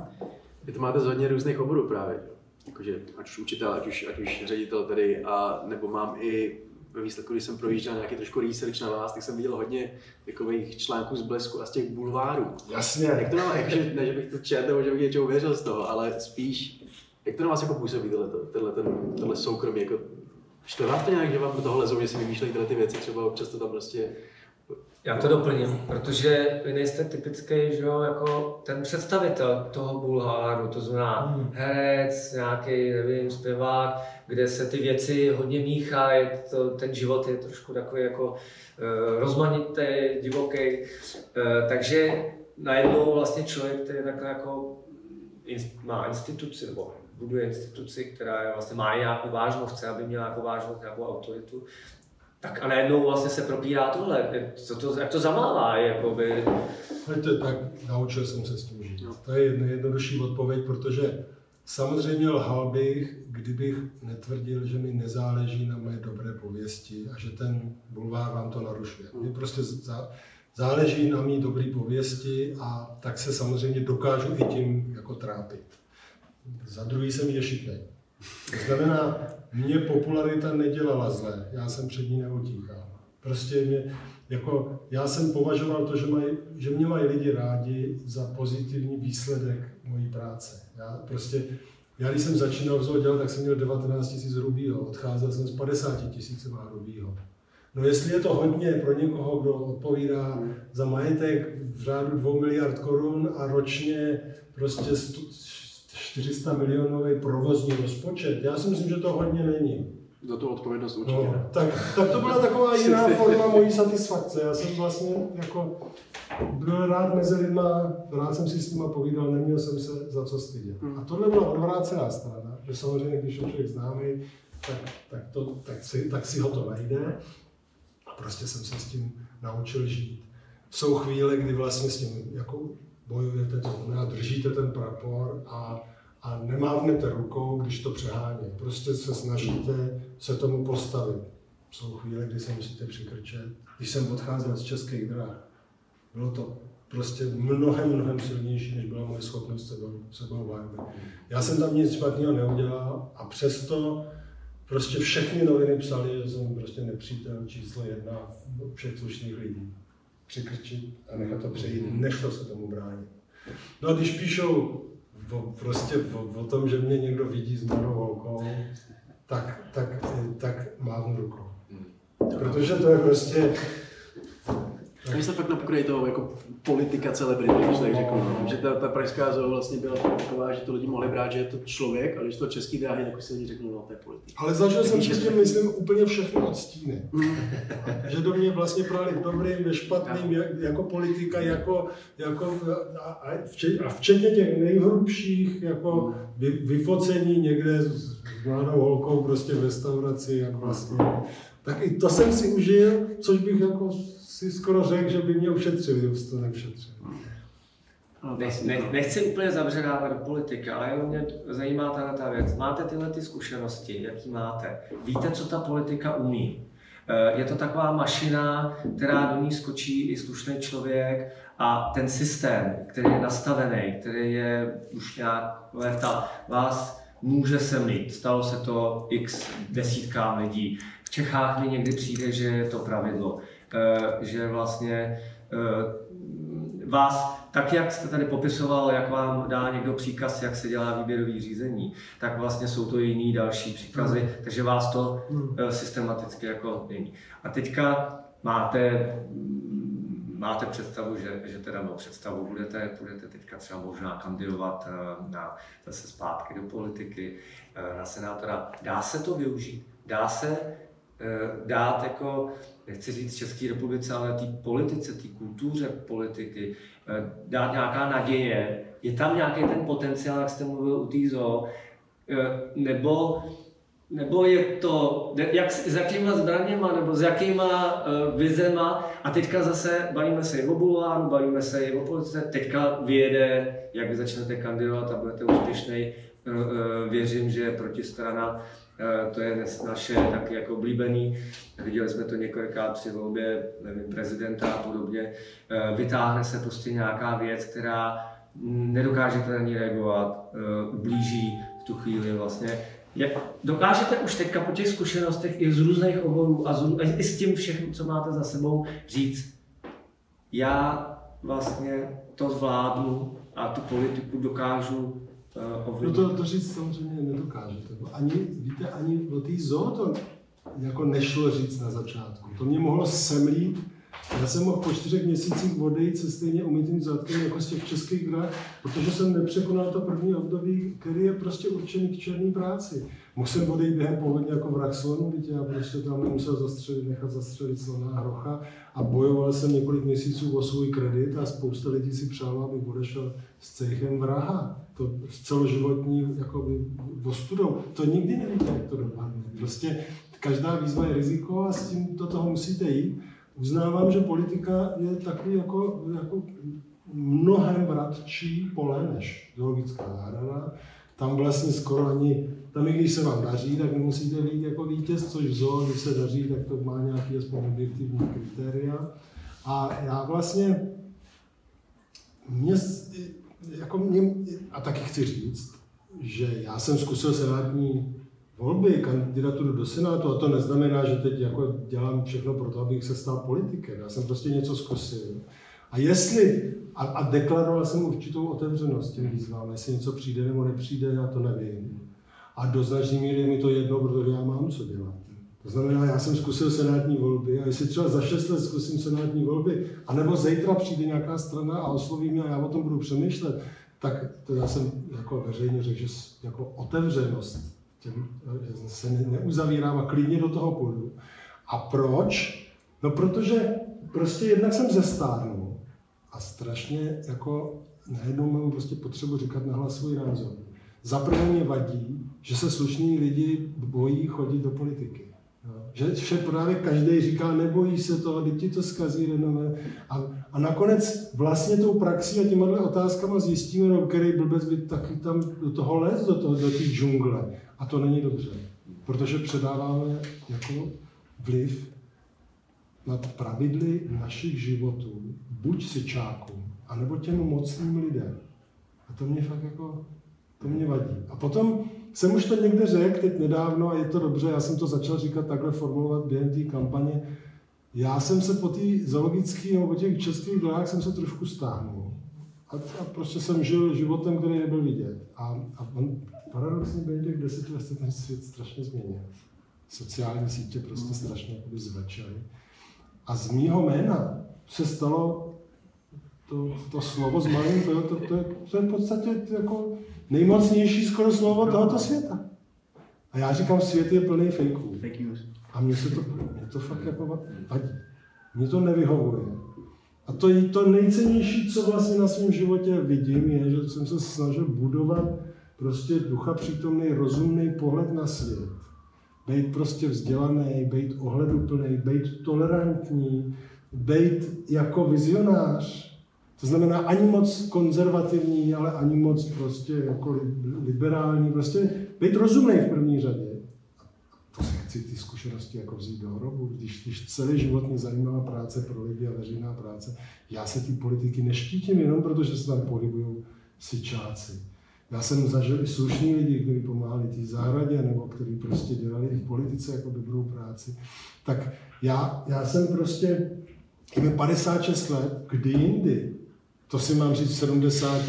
vy to máte z hodně různých oborů právě jakože ať už učitel, ať už, ať už ředitel tady, a nebo mám i ve výsledku, když jsem projížděl nějaký trošku research na vás, tak jsem viděl hodně takových článků z blesku a z těch bulvárů. Jasně. Jak to na, jakože, ne, že bych to četl, nebo že bych něčeho věřil z toho, ale spíš, jak to na vás jako působí tohle, tohle, ten, tohle soukromí, jako Štve vás to nějak, že vám do toho lezou, že si vymýšlejí tyhle ty věci, třeba občas to tam prostě já to doplním, protože vy nejste typický, že jo, jako ten představitel toho bulháru, to znamená hmm. herec, nějaký, nevím, zpěvák, kde se ty věci hodně míchají, to, ten život je trošku takový jako uh, rozmanitý, divoký, uh, takže najednou vlastně člověk, který takhle jako má instituci, nebo buduje instituci, která je, vlastně má nějakou vážnost, chce, aby měla nějakou vážnost, nějakou autoritu, tak a najednou vlastně se probírá tohle. Co to, jak to zamává? Jakoby... to tak naučil jsem se s tím žít. No. To je nejjednodušší odpověď, protože samozřejmě lhal bych, kdybych netvrdil, že mi nezáleží na mé dobré pověsti a že ten bulvár vám to narušuje. Mně prostě zá, záleží na mý dobré pověsti a tak se samozřejmě dokážu i tím jako trápit. Za druhý jsem ješitnej. To znamená, mě popularita nedělala zle, já jsem před ní neutíkal. Prostě mě, jako, já jsem považoval to, že, maj, že mě mají lidi rádi za pozitivní výsledek mojí práce. Já prostě, já když jsem začínal vzor dělat, tak jsem měl 19 tisíc rubího, odcházel jsem z 50 tisíc rubího. No jestli je to hodně pro někoho, kdo odpovídá za majetek v řádu 2 miliard korun a ročně prostě 400 milionový provozní rozpočet, já si myslím, že to hodně není. Za tu odpovědnost určitě. No, tak, tak to byla taková jiná forma mojí satisfakce. Já jsem vlastně jako byl rád mezi lidma, rád jsem si s nimi povídal, neměl jsem se za co stydět. Hmm. A tohle byla odvrácená strana, že samozřejmě, když je člověk známý, tak, tak, to, tak, si, tak si ho to najde. A prostě jsem se s tím naučil žít. Jsou chvíle, kdy vlastně s tím jako bojujete, to znamená držíte ten prapor a a nemávnete rukou, když to přehání. Prostě se snažíte se tomu postavit. Jsou chvíle, kdy se musíte přikrčet. Když jsem odcházel z českých drah, bylo to prostě mnohem, mnohem silnější, než byla moje schopnost sebou, sebou vážit. Já jsem tam nic špatného neudělal a přesto prostě všechny noviny psali, že jsem prostě nepřítel číslo jedna všech slušných lidí. Přikrčit a nechat to přejít, nešlo se tomu bránit. No a když píšou o, prostě o, o, tom, že mě někdo vidí s mladou holkou, tak, tak, tak mávnu rukou. Hmm. Protože to je prostě, Oni se fakt napokrají toho jako politika celebrity, když tak řeknu. No. Že ta, ta pražská zoo vlastně byla taková, že to lidi mohli brát, že je to člověk, ale když to český dráhy, tak si lidi řeknou, no to je politik. Ale zažil jsem si tím, myslím, úplně všechno odstíny. Mm. že do mě vlastně prali v dobrým, ve špatným, jak, jako politika, jako, jako a, včetně, a včetně těch nejhrubších, jako mm. vy, vyfocení někde s mladou holkou prostě v restauraci, jak vlastně. Tak i to jsem si užil, což bych jako si skoro řekl, že by mě ušetřili, už to neušetřili. No, ne, ne, nechci úplně zabředávat do politiky, ale jenom mě zajímá tahle ta věc. Máte tyhle ty zkušenosti, jaký máte? Víte, co ta politika umí? Eh, je to taková mašina, která do ní skočí i slušný člověk a ten systém, který je nastavený, který je už nějak léta, vás může semlit. Stalo se to x desítkám lidí. V Čechách mi někdy přijde, že je to pravidlo. Eh, že vlastně vás, tak jak jste tady popisoval, jak vám dá někdo příkaz, jak se dělá výběrový řízení, tak vlastně jsou to jiný další příkazy, mm. takže vás to mm. systematicky jako není. A teďka máte, máte představu, že, že teda no, představu budete, budete teďka třeba možná kandidovat eh, na, zase zpátky do politiky, eh, na senátora. Dá se to využít? Dá se dát jako nechci říct České republice, ale té politice, té kultuře politiky, eh, dát nějaká naděje. Je tam nějaký ten potenciál, jak jste mluvil u té zoo, eh, nebo, nebo je to, jak, s jakýma zbraněma, nebo s jakýma vizema. A teďka zase bavíme se i o bulváru, bavíme se i o politice. Teďka vyjede, jak vy začnete kandidovat a budete úspěšný. Věřím, že protistrana Eh, to je naše taky jako oblíbený. Viděli jsme to několikrát při volbě nevím, prezidenta a podobně. Eh, vytáhne se prostě nějaká věc, která nedokážete na ní reagovat, eh, blíží v tu chvíli vlastně. Jak dokážete už teďka po těch zkušenostech i z různých oborů a, z, i s tím všem, co máte za sebou, říct, já vlastně to zvládnu a tu politiku dokážu no to, to říct samozřejmě nedokážete. Ani, víte, ani do té zoo to jako nešlo říct na začátku. To mě mohlo semlít. Já jsem mohl po čtyřech měsících odejít se stejně umytým zadkem jako z těch českých drah, protože jsem nepřekonal to první období, který je prostě určený k černé práci. Mohl jsem odejít během povodně jako vrah slonu, víte, já prostě tam nemusel zastřelit, nechat zastřelit slona a hrocha a bojoval jsem několik měsíců o svůj kredit a spousta lidí si přála, abych odešel s cechem vraha to s celoživotní jakoby, ostudou. To nikdy nevíte, jak to dopadne. Prostě každá výzva je riziko a s tím do toho musíte jít. Uznávám, že politika je takový jako, jako mnohem vratčí pole než zoologická zahrada. Tam vlastně skoro ani, tam i když se vám daří, tak nemusíte být jako vítěz, což v zoo, když se daří, tak to má nějaký aspoň objektivní kritéria. A já vlastně, mě jako mě, a taky chci říct, že já jsem zkusil senátní volby, kandidaturu do Senátu a to neznamená, že teď jako dělám všechno pro to, abych se stal politikem. Já jsem prostě něco zkusil. A jestli, a, a deklaroval jsem určitou otevřenost těm výzvám, jestli něco přijde nebo nepřijde, já to nevím. A do značné míry mi to jedno, protože já mám co dělat. To znamená, já jsem zkusil senátní volby a jestli třeba za 6 let zkusím senátní volby, anebo zítra přijde nějaká strana a osloví mě a já o tom budu přemýšlet, tak to já jsem jako veřejně řekl, že jako otevřenost těm, se neuzavírám a klidně do toho půjdu. A proč? No protože prostě jednak jsem zestárnul a strašně jako najednou mám prostě potřebu říkat nahlas svůj názor. Za prvé mě vadí, že se slušní lidi bojí chodit do politiky. Že vše právě každý říká, nebojí se toho, teď ti to zkazí renomé. A, a nakonec vlastně tou praxí a těma otázkama zjistíme, no, který blbec by taky tam do toho les, do, toho, do té džungle. A to není dobře, protože předáváme jako vliv nad pravidly našich životů, buď sičákům, anebo těm mocným lidem. A to mě fakt jako, to mě vadí. A potom jsem už to někde řekl, teď nedávno, a je to dobře, já jsem to začal říkat takhle, formulovat během té kampaně. Já jsem se po té zoologické nebo po těch českých dlách jsem se trošku stáhnul. A, a prostě jsem žil životem, který nebyl vidět. A, a on paradoxně během těch deset let se ten svět strašně změnil. Sociální sítě prostě strašně zvečely. A z mýho jména se stalo to, to slovo malým, to, to, to, je, to je v podstatě jako nejmocnější skoro slovo tohoto světa. A já říkám, svět je plný fakeů. Fake news. A mně se to, mě to fakt jako vadí. Mně to nevyhovuje. A to, to nejcennější, co vlastně na svém životě vidím, je, že jsem se snažil budovat prostě ducha přítomný, rozumný pohled na svět. Být prostě vzdělaný, být ohleduplný, být tolerantní, být jako vizionář, to znamená ani moc konzervativní, ale ani moc prostě jako liberální, prostě být rozumný v první řadě. To se nechci ty zkušenosti jako vzít do hrobu, když, když celý život mě zajímala práce pro lidi a veřejná práce, já se ty politiky neštítím jenom proto, že se tam pohybují sičáci. Já jsem zažil i slušní lidi, kteří pomáhali té zahradě, nebo kteří prostě dělali i v politice jako dobrou práci. Tak já, já jsem prostě, mi 56 let, kdy jindy, to si mám říct v 70,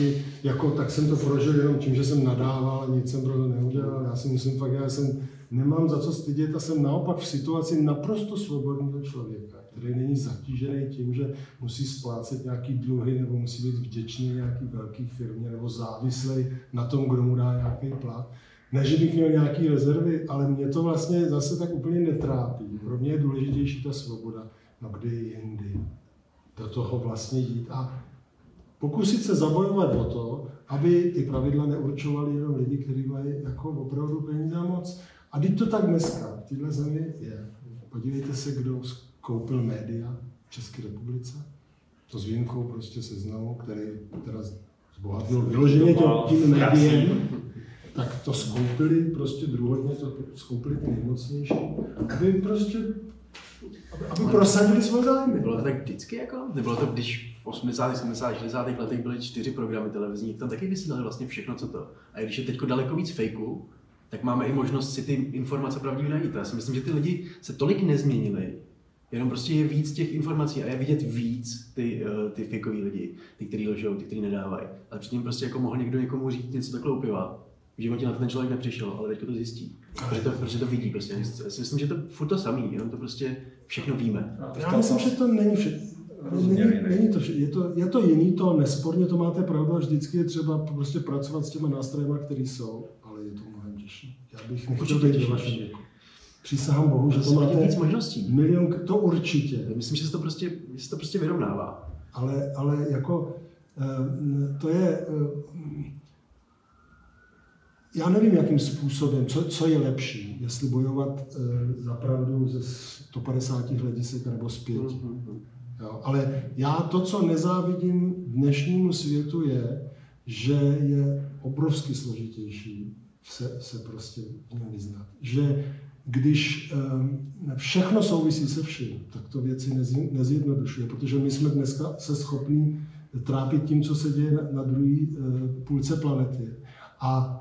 jako, tak jsem to prožil jenom tím, že jsem nadával a nic jsem pro to neudělal. Já si myslím fakt, já jsem nemám za co stydět a jsem naopak v situaci naprosto svobodného člověka, který není zatížený tím, že musí splácet nějaký dluhy nebo musí být vděčný nějaký velký firmě nebo závislý na tom, kdo mu dá nějaký plat. Ne, že bych měl nějaký rezervy, ale mě to vlastně zase tak úplně netrápí. Pro mě je důležitější ta svoboda. No kdy jindy do toho vlastně jít a pokusit se zabojovat o to, aby ty pravidla neurčovaly jenom lidi, kteří mají jako opravdu peníze a moc. A teď to tak dneska v téhle zemi je. Podívejte se, kdo koupil média v České republice. To s výjimkou prostě seznamu, který teda zbohatnul vyloženě tím médiem, tak to skoupili prostě druhotně, to skoupili ty nejmocnější, aby prostě aby, aby prosadili svoje zájmy. Bylo to tak vždycky jako? Nebylo to, když v 80., 70., 60. letech byly čtyři programy televizní, tam taky vysílali vlastně všechno, co to. A když je teď daleko víc fejků, tak máme i možnost si ty informace pravdivě najít. Já si myslím, že ty lidi se tolik nezměnili, jenom prostě je víc těch informací a je vidět víc ty, uh, ty fakeový lidi, ty, kteří lžou, ty, kteří nedávají. Ale předtím prostě jako mohl někdo někomu říct něco takhle upiva. V životě na to ten člověk nepřišel, ale teď to zjistí. Protože to, protože to vidí prostě. Já si myslím, že to furt to samý, jenom to prostě všechno víme. Já myslím, že to není všechno. Není, není to, je to, je to jiný, to nesporně to máte pravdu, a vždycky je třeba prostě pracovat s těma nástrojema, které jsou já bych nechtěl být ve vašem věku. Přísahám Bohu, že to máte víc možností. Milion, to určitě. Myslím, že se to prostě, že se to prostě vyrovnává. Ale, ale jako eh, to je, eh, já nevím, jakým způsobem, co, co je lepší, jestli bojovat eh, za pravdu ze 150 hledisek nebo z pěti. Mm-hmm. Jo, ale já to, co nezávidím dnešnímu světu, je, že je obrovsky složitější se, se prostě vyznat. Že když um, všechno souvisí se vším, tak to věci nezjednodušuje, protože my jsme dneska se schopní trápit tím, co se děje na, na druhé uh, půlce planety. A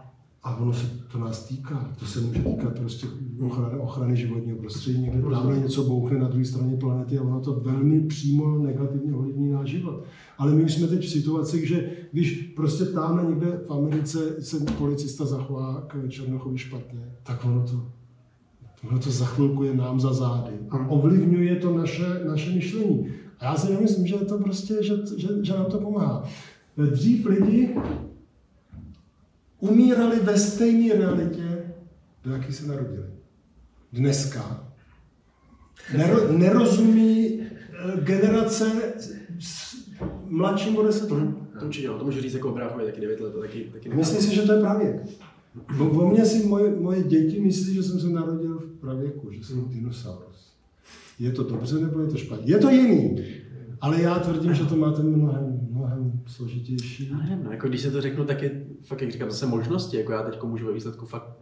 a ono se to nás týká. To se může týkat prostě ochrany, ochrany životního prostředí. Někde tamhle něco bouchne na druhé straně planety a ono to velmi přímo negativně ovlivní náš život. Ale my už jsme teď v situaci, že když prostě tamhle někde v Americe se policista zachová k Černochovi špatně, tak ono to, ono to za chvilku je nám za zády. A ovlivňuje to naše, naše myšlení. A já si nemyslím, že to prostě, že, že, že nám to pomáhá. Dřív lidi umírali ve stejné realitě, do jaké se narodili. Dneska nero, nerozumí eh, generace mladším o 10 let. To určitě, to můžu říct jako bráchovi taky 9 let, taky, taky Myslím si, že to je pravěk. O mě si moje, moje děti myslí, že jsem se narodil v pravěku, že jsem dinosaurus. Je to dobře nebo je to špatně? Je to jiný. Ale já tvrdím, že to máte mnohem, mnohem složitější. Já nevím, no, jako když se to řeknu, tak je fakt, jak říkám, zase možnosti. Jako já teď můžu ve výsledku fakt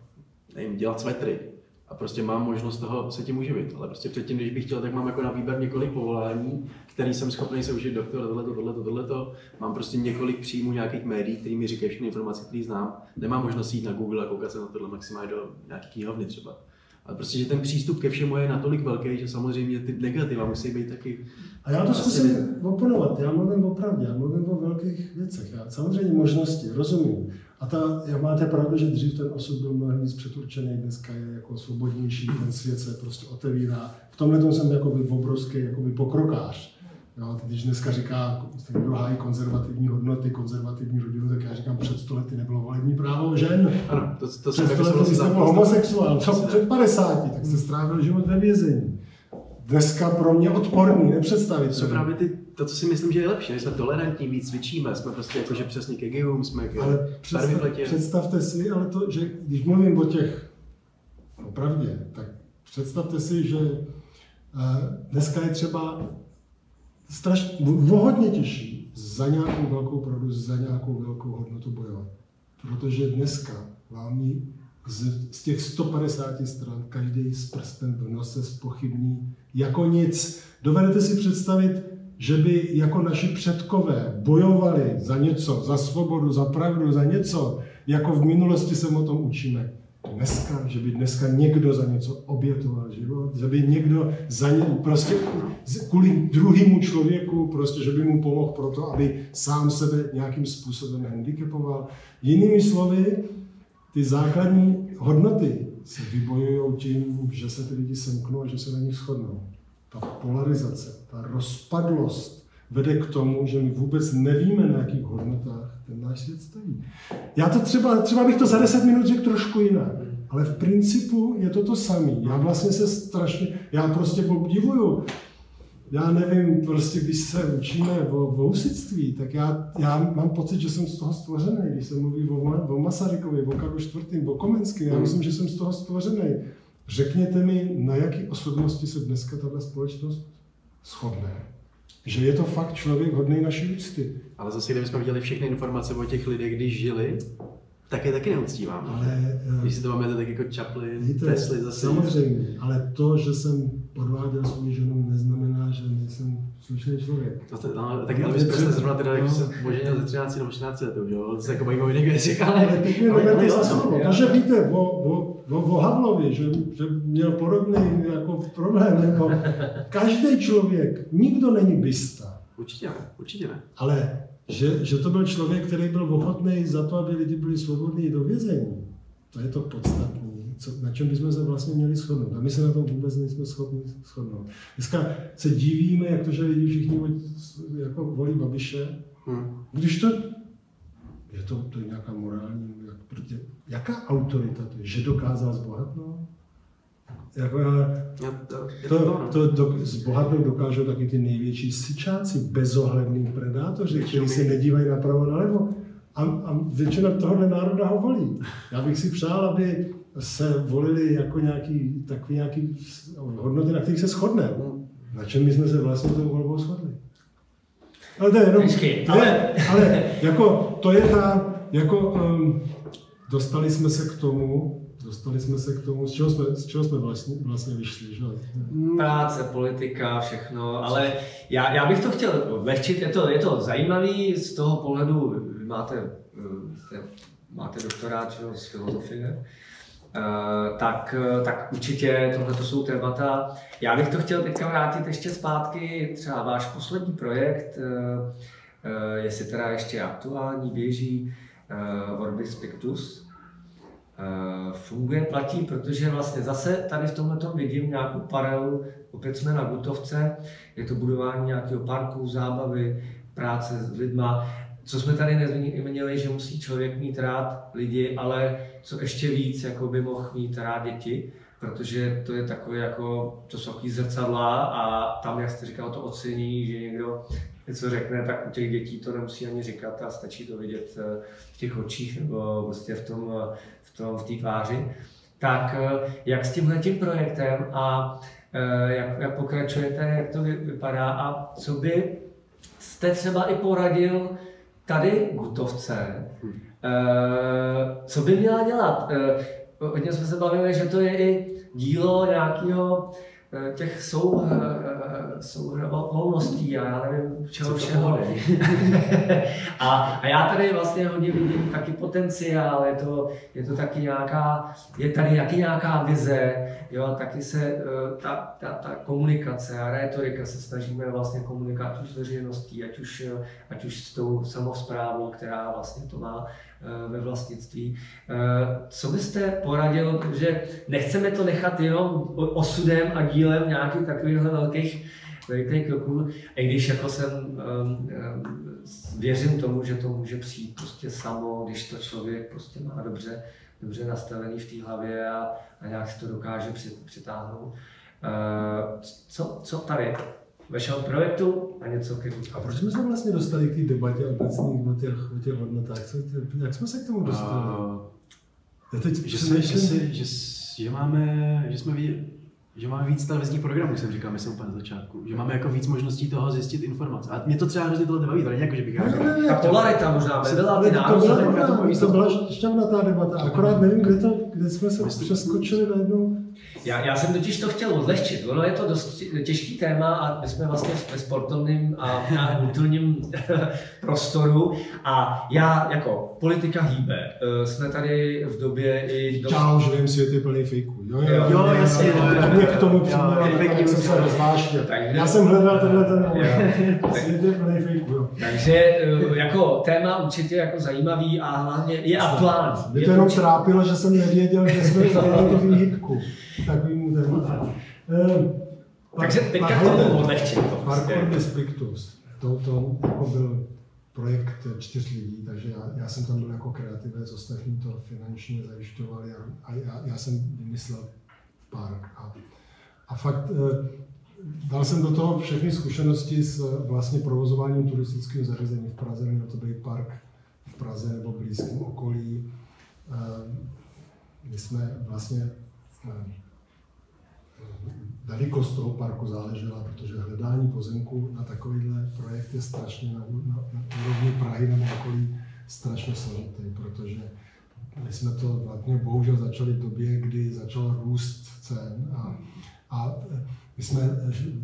nevím, dělat svetry. A prostě mám možnost toho se tím uživit. Ale prostě předtím, když bych chtěl, tak mám jako na výběr několik povolání, který jsem schopný se užít doktor, tohleto, tohleto, tohleto. Mám prostě několik příjmů nějakých médií, které mi říkají všechny informace, které znám. Nemám možnost jít na Google a koukat se na tohle maximálně do nějaké knihovny třeba. Ale prostě, že ten přístup ke všemu je natolik velký, že samozřejmě ty negativa musí být taky... A já to zkusím asi... oponovat, já mluvím o pravdě, já mluvím o velkých věcech. Já samozřejmě možnosti, rozumím. A ta, jak máte pravdu, že dřív ten osud byl mnohem víc předurčený, dneska je jako svobodnější, ten svět se prostě otevírá. V tomhle jsem jako obrovský jako pokrokář. Jo, když dneska říká, kdo hájí konzervativní hodnoty, konzervativní rodinu, tak já říkám, před stolety nebylo volební právo žen. Ano, to, to před stolety jste byl homosexuál, co před 50, tak jste strávil život ve vězení. Dneska pro mě odporný, nepředstavit. To právě ty, to, co si myslím, že je lepší, jsme tolerantní, víc cvičíme, jsme prostě jakože přesně ke gejům, jsme k ale představ, představte si, ale to, že když mluvím o těch opravdě, tak představte si, že uh, dneska je třeba strašně, vohodně těžší za nějakou velkou pravdu, za nějakou velkou hodnotu bojovat. Protože dneska vám ji z, z těch 150 stran každý s prstem v nose spochybní jako nic. Dovedete si představit, že by jako naši předkové bojovali za něco, za svobodu, za pravdu, za něco, jako v minulosti se o tom učíme. Dneska, že by dneska někdo za něco obětoval život, že by někdo za ně, prostě kvůli druhému člověku, prostě, že by mu pomohl proto, aby sám sebe nějakým způsobem handicapoval. Jinými slovy, ty základní hodnoty se vybojují tím, že se ty lidi semknou a že se na nich shodnou. Ta polarizace, ta rozpadlost vede k tomu, že my vůbec nevíme, na jakých hodnotách ten náš svět stojí. Já to třeba, třeba bych to za 10 minut řekl trošku jinak, ale v principu je to to samé. Já vlastně se strašně, já prostě obdivuju já nevím, prostě když se učíme o vousictví, tak já, já mám pocit, že jsem z toho stvořený. Když se mluví o, o Masarykovi, o Karlu IV., o Komenském, já myslím, že jsem z toho stvořený. Řekněte mi, na jaký osobnosti se dneska tato společnost shodne. Že je to fakt člověk hodný naší úcty. Ale zase, kdybychom viděli všechny informace o těch lidech, když žili, tak je taky neuctívám. Ale, Když si to máme tak jako Chaplin, víte, Tesla zase. Samozřejmě, ale to, že jsem podváděl svou ženu, neznamená, že nejsem slušný člověk. To, to, no, tak Elvis Presley zrovna teda, jak se oženil ze 13 nebo 14 let, jo, to se jako baví o jiných věcech, ale... Ale teď mě neberte za slovo. To, že víte o, o, o, o Havlovi, že, že měl podobný jako problém, jako každý člověk, nikdo není bysta. Určitě ne, určitě ne. Ale že, že to byl člověk, který byl ochotný za to, aby lidi byli svobodní do vězení, to je to podstatné, co, na čem bychom se vlastně měli shodnout. A my se na tom vůbec nejsme schopni shodnout. Dneska se divíme, jak to, že lidi všichni jako volí Babiše, hmm. když to je to, to je nějaká morální, jak, protože, jaká autorita to je, že dokázal zbohatnout? Jako já, to, to, to zbohatnout dokážou taky ty největší syčáci, bezohlední predátoři, kteří se nedívají napravo nalevo. A, a většina tohohle národa ho volí. Já bych si přál, aby se volili jako nějaký, takový nějaký hodnoty, na kterých se shodneme. Na čem my jsme se vlastně tou volbou shodli. Ale to je jenom, ale... ale jako, to je ta, jako, um, dostali jsme se k tomu, dostali jsme se k tomu, z čeho jsme, z čeho jsme vlastně, vlastně vyšli, že? Práce, politika, všechno, ale já, já bych to chtěl lehčit, je to, je to zajímavý z toho pohledu, vy máte, máte doktorát že, z filozofie, tak, tak určitě tohle to jsou témata. Já bych to chtěl teďka vrátit ještě zpátky, třeba váš poslední projekt, uh, jestli teda ještě aktuální, běží Orbis Pictus, Eh, funguje, platí, protože vlastně zase tady v tomhle vidím nějakou paralelu, opět jsme na Gutovce, je to budování nějakého parku, zábavy, práce s lidma. Co jsme tady nezmínili, že musí člověk mít rád lidi, ale co ještě víc, jako by mohl mít rád děti, protože to je takové jako, to jsou takový zrcadla a tam, jak jste říkal, to ocení, že někdo něco řekne, tak u těch dětí to nemusí ani říkat a stačí to vidět eh, v těch očích nebo prostě v tom, eh, v tom, v té tváři. Tak eh, jak s tímhle tím projektem a jak, jak pokračujete, jak to vypadá a co by jste třeba i poradil tady Gutovce, co by měla dělat? Hodně jsme se bavili, že to je i dílo nějakého Eh, těch sou, eh, eh, sou okolností a já nevím čeho všeho. a, a já tady vlastně hodně vidím taky potenciál, je to, je to taky nějaká, je tady taky nějaká vize, jo, taky se ta, ta, ta komunikace a retorika se snažíme vlastně komunikovat už s veřejností, ať už, ať už s tou samozprávou, která vlastně to má Eh, ve vlastnictví. Eh, co byste poradil, že nechceme to nechat jenom osudem a dílem nějakých takových velkých, velkých kroků, i když jako jsem um, věřím tomu, že to může přijít prostě samo, když to člověk prostě má dobře, dobře nastavený v té hlavě a, a nějak si to dokáže přitáhnout. Uh, co, co tady? vašeho projektu a něco ke A proč jsme se vlastně dostali k té debatě obecných o těch, o těch hodnotách? Co, jak jsme se k tomu dostali? Uh, Já teď že, jsme, že, si, že, že, máme, že jsme viděli, že máme víc televizních programů, jsem říkal, myslím úplně na začátku. Že máme jako víc možností toho zjistit informace. A mě to třeba hrozně tohle baví, to není jako, že bych já Ta polarita možná byla, ty já to byla šťavnatá debata, akorát nevím, kde, to, kde jsme se přeskočili najednou. Já, já jsem totiž to chtěl odlehčit. Ono je to dost těžký téma a my jsme vlastně ve sportovním a, a kulturním prostoru. A já jako politika hýbe, eh, jsme tady v době i dost... Já už vím, svět je plný fejků. Jo, jo, Jo, jo, jasně, mě k tomu news, jsem se. Takže- Já jsem hledal tenhle ten. Svět je plný fejků. Takže eh, jako téma určitě jako zajímavý a hlavně je aktuální. Mě to jenom trápilo, že jsem nevěděl, že jsme tu výhybku. Takovýmu tématu. Ehm, Takže Par- teďka k Parkour- tomu odlehčit to prostě. Parkour bez Pictus. To, to jako byl projekt čtyř lidí, takže já, já jsem tam byl jako kreativec, ostatní to finančně zajišťovali a, a já, já jsem vymyslel park. A, a fakt eh, dal jsem do toho všechny zkušenosti s eh, vlastně provozováním turistického zařízení v Praze, měl to být park v Praze nebo blízkém okolí. Eh, My jsme vlastně eh, velikost toho parku záležela, protože hledání pozemku na takovýhle projekt je strašně na, na, na úrovni Prahy nebo okolí strašně složitý, protože my jsme to vlastně bohužel začali v době, kdy začal růst cen a, a my jsme,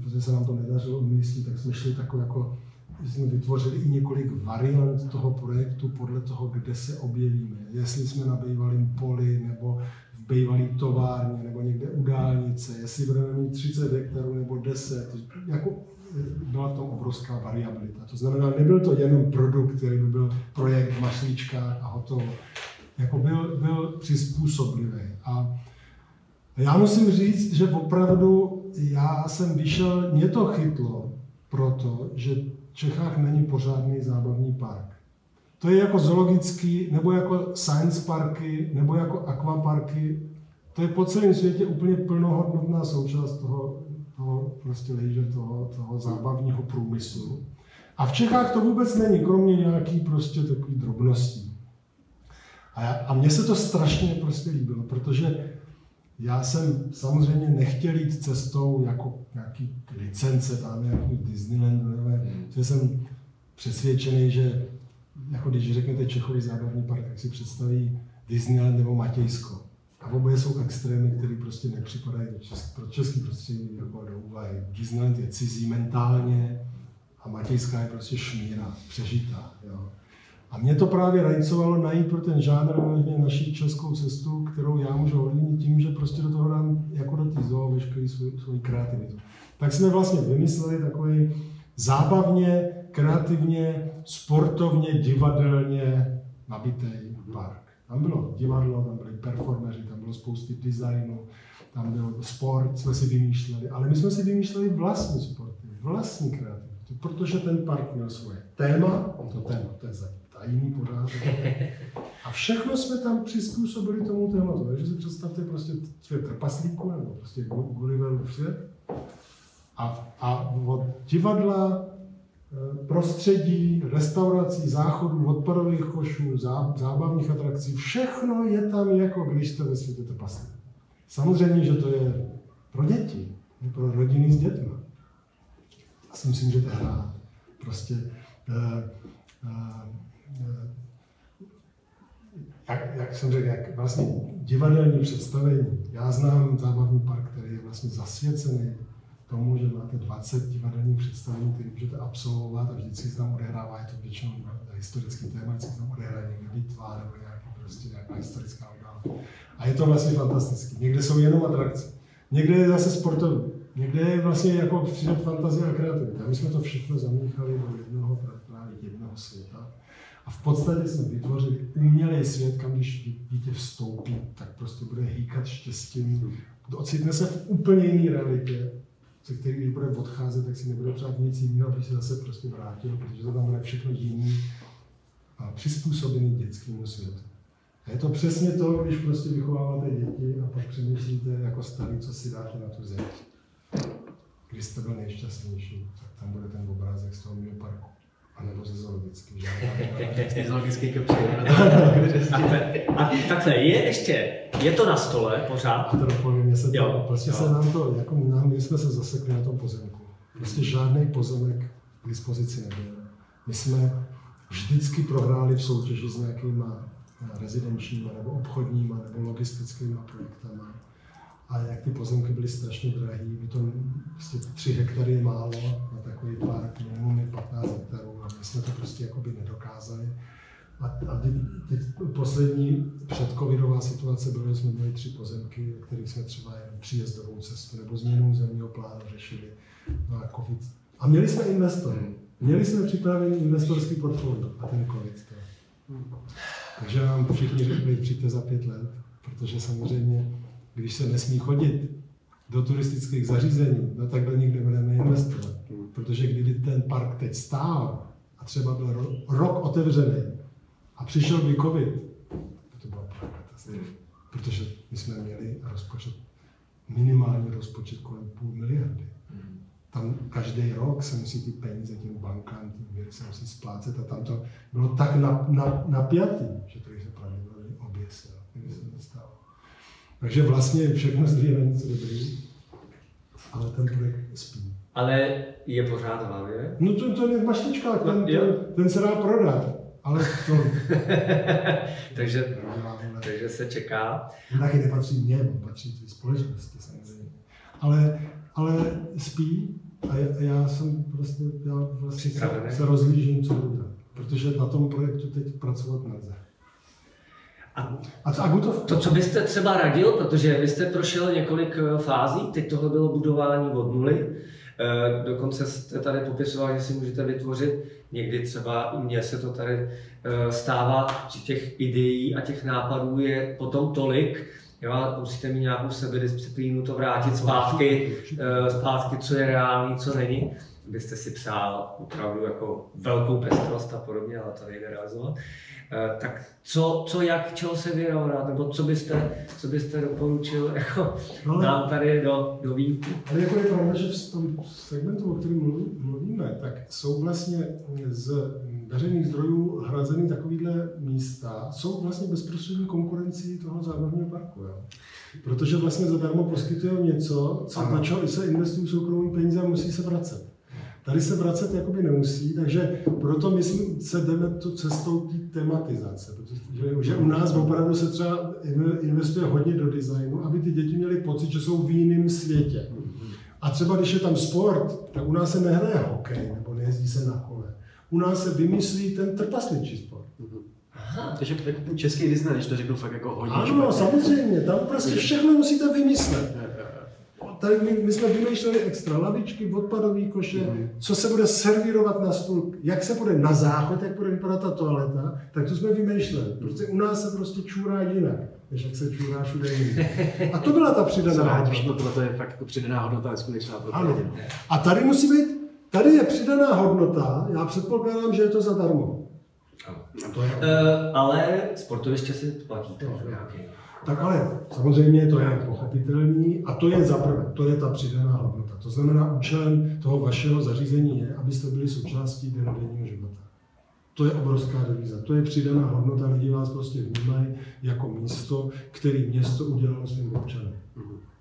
protože se nám to nedařilo umístit, tak jsme šli takový jako, jsme vytvořili i několik variant toho projektu podle toho, kde se objevíme. Jestli jsme na bývalém poli, nebo v bývalé továrně, nebo někde u dálnice, jestli budeme mít 30 hektarů nebo 10. Jako byla v tom obrovská variabilita. To znamená, nebyl to jenom produkt, který by byl projekt mašlička a hotovo. Jako byl, byl přizpůsoblivý. A já musím říct, že opravdu já jsem vyšel, mě to chytlo, proto, že v Čechách není pořádný zábavní park. To je jako zoologický, nebo jako science parky, nebo jako aquaparky. To je po celém světě úplně plnohodnotná součást toho, toho prostě leisure, toho, toho zábavního průmyslu. A v Čechách to vůbec není, kromě nějaký prostě takový drobností. A, já, a mně se to strašně prostě líbilo, protože já jsem samozřejmě nechtěl jít cestou jako nějaký licence, tam nějaký Disneyland, nevím, že jsem přesvědčený, že jako když řeknete Čechový zábavní park, tak si představí Disneyland nebo Matějsko. A oboje jsou extrémy, které prostě nepřipadají do česk, pro český prostředí jako do úvahy. Disneyland je cizí mentálně a Matějská je prostě šmíra, přežitá. Jo. A mě to právě rajcovalo najít pro ten žánr vlastně naší českou cestu, kterou já můžu ovlivnit tím, že prostě do toho dám jako do té zoo veškerý svůj, svůj kreativitu. Tak jsme vlastně vymysleli takový zábavně, kreativně, sportovně, divadelně nabitý park. Tam bylo divadlo, tam byli performeři, tam bylo spousty designu, tam byl sport, jsme si vymýšleli, ale my jsme si vymýšleli vlastní sporty, vlastní kreativitu, protože ten park měl svoje téma, to téma, to je tajný pořádek. A všechno jsme tam přizpůsobili tomu tématu. Takže si představte prostě svět trpaslíku, nebo prostě Gulliverův svět. A, a od divadla, prostředí, restaurací, záchodů, odpadových košů, zá, zábavních atrakcí, všechno je tam jako když jste ve světě trpaslíku. Samozřejmě, že to je pro děti, je pro rodiny s dětmi. Já si myslím, že to hrát. Prostě eh, eh, jak, jak jsem řekl, jak vlastně divadelní představení. Já znám zábavní park, který je vlastně zasvěcený tomu, že máte 20 divadelních představení, které můžete absolvovat a vždycky se tam odehrává, je to většinou historický téma, vždycky se tam odehraje někde bitva nebo nějaký, prostě nějaká historická událost. A je to vlastně fantastické. Někde jsou jenom atrakce, někde je zase sportovní, někde je vlastně jako přidat fantazie a kreativita. My jsme to všechno zamíchali do jednoho právě jednoho světa. A v podstatě jsme vytvořili umělý svět, kam když dítě vstoupí, tak prostě bude hýkat štěstím. Ocitne se v úplně jiné realitě, ze který když bude odcházet, tak si nebude přát nic jiného, aby se zase prostě vrátil, protože to tam bude všechno jiný a přizpůsobený dětskému světu. A je to přesně to, když prostě vychováváte děti a pak přemýšlíte jako starý, co si dáte na tu zeď. Když jste byl nejšťastnější, tak tam bude ten obrázek z toho mého parku. A nebo ze zoologický, Ty zoologický kopři. A takhle, je ještě, je to na stole pořád? A to dopovím, mě se to, Jo, prostě jo. se nám to, jako nám, my jsme se zasekli na tom pozemku. Prostě žádný pozemek k dispozici nebyl. My jsme vždycky prohráli v soutěži s nějakýma eh, rezidenčníma nebo obchodníma nebo logistickými projektama. A jak ty pozemky byly strašně drahé, my to prostě 3 hektary je málo, na takový park minimum je 15 hektarů my jsme to prostě jakoby nedokázali. A, a ty, ty poslední předcovidová situace byla, že jsme měli tři pozemky, o kterých jsme třeba jen příjezdovou cestu nebo změnu územního plánu řešili. No a COVID. A měli jsme investory. Měli jsme připravený investorský portfolio a ten COVID to. Takže nám všichni řekli, přijďte za pět let, protože samozřejmě, když se nesmí chodit do turistických zařízení, no tak do nich nebudeme investovat. Protože kdyby ten park teď stál a třeba byl ro- rok otevřený a přišel by covid, to byla katastrofa. Protože my jsme měli rozpočet, minimální rozpočet kolem půl miliardy. Tam každý rok se musí ty peníze těm bankám, ty úvěry se musí splácet a tam to bylo tak na, na, napjatý, že to se pravděpodobně oběsil, kdyby se to stalo. Takže vlastně všechno zlý něco dobrý, ale ten projekt spí. Ale je pořád v hlavě? No to, to je mašlička, ten, No, ten, ten se dá prodat, ale to takže, takže se čeká. to taky nepatří mně, on patří té společnosti samozřejmě. Ale, ale spí a já, já jsem prostě, já vlastně se, se rozlížím, co dělat. Protože na tom projektu teď pracovat nelze. A A a to, to, co byste třeba radil, protože vy jste prošel několik eh, fází, teď tohle bylo budování od nuly, dokonce jste tady popisoval, že si můžete vytvořit, někdy třeba i mně se to tady eh, stává, že těch ideí a těch nápadů je potom tolik, jo, a musíte mít nějakou sebedisciplínu to vrátit zpátky, eh, zpátky, co je reálný, co není. Byste si přál opravdu jako velkou pestrost a podobně, ale to nejde realizovat. Eh, Tak co, co jak, čeho se vyrovnat, nebo co byste, co byste doporučil jako No, nám tady do, do výjimky? Ale jako je pravda, že v tom segmentu, o kterém mluví- mluvíme, tak jsou vlastně z veřejných zdrojů hrazeny takovýhle místa, jsou vlastně bezprostřední konkurencí toho zábavního parku. Jo? Protože vlastně zadarmo poskytují něco, co, na čo se investují soukromí peníze a musí se vracet. Tady se vracet jakoby nemusí, takže proto my jsme- se jdeme tu cestou té tematizace, protože že, u nás opravdu se třeba in- investuje hodně do designu, aby ty děti měly pocit, že jsou v jiném světě. A třeba když je tam sport, tak u nás se nehraje hokej nebo nejezdí se na kole. U nás se vymyslí ten trpasličí sport. Takže jako český Disney, když to řeknu fakt jako hodně Ano, špatně. samozřejmě, tam prostě všechno musíte vymyslet. Tady my, my jsme vymýšleli extra lavičky, odpadové koše, Mhm. co se bude servírovat na stůl, jak se bude na záchod, jak bude vypadat ta toaleta, tak to jsme vymýšleli. Protože u nás se prostě čůrá jinak, než jak se čůrá všude jinde. A to byla ta přidaná hodnota. že tohle to je fakt jako přidaná hodnota, je skutečná pro Ano. A tady musí být, tady je přidaná hodnota, já předpokládám, že je to zadarmo. To je, Uh, ale sportoviště si platí. Jo, jo. Tak ale samozřejmě to je pochopitelný a to je za prvé, to je ta přidaná hodnota. To znamená, účelem toho vašeho zařízení je, abyste byli součástí dennodenního života. To je obrovská devíza. To je přidaná hodnota, lidi vás prostě vnímají jako místo, který město udělalo svým občanům.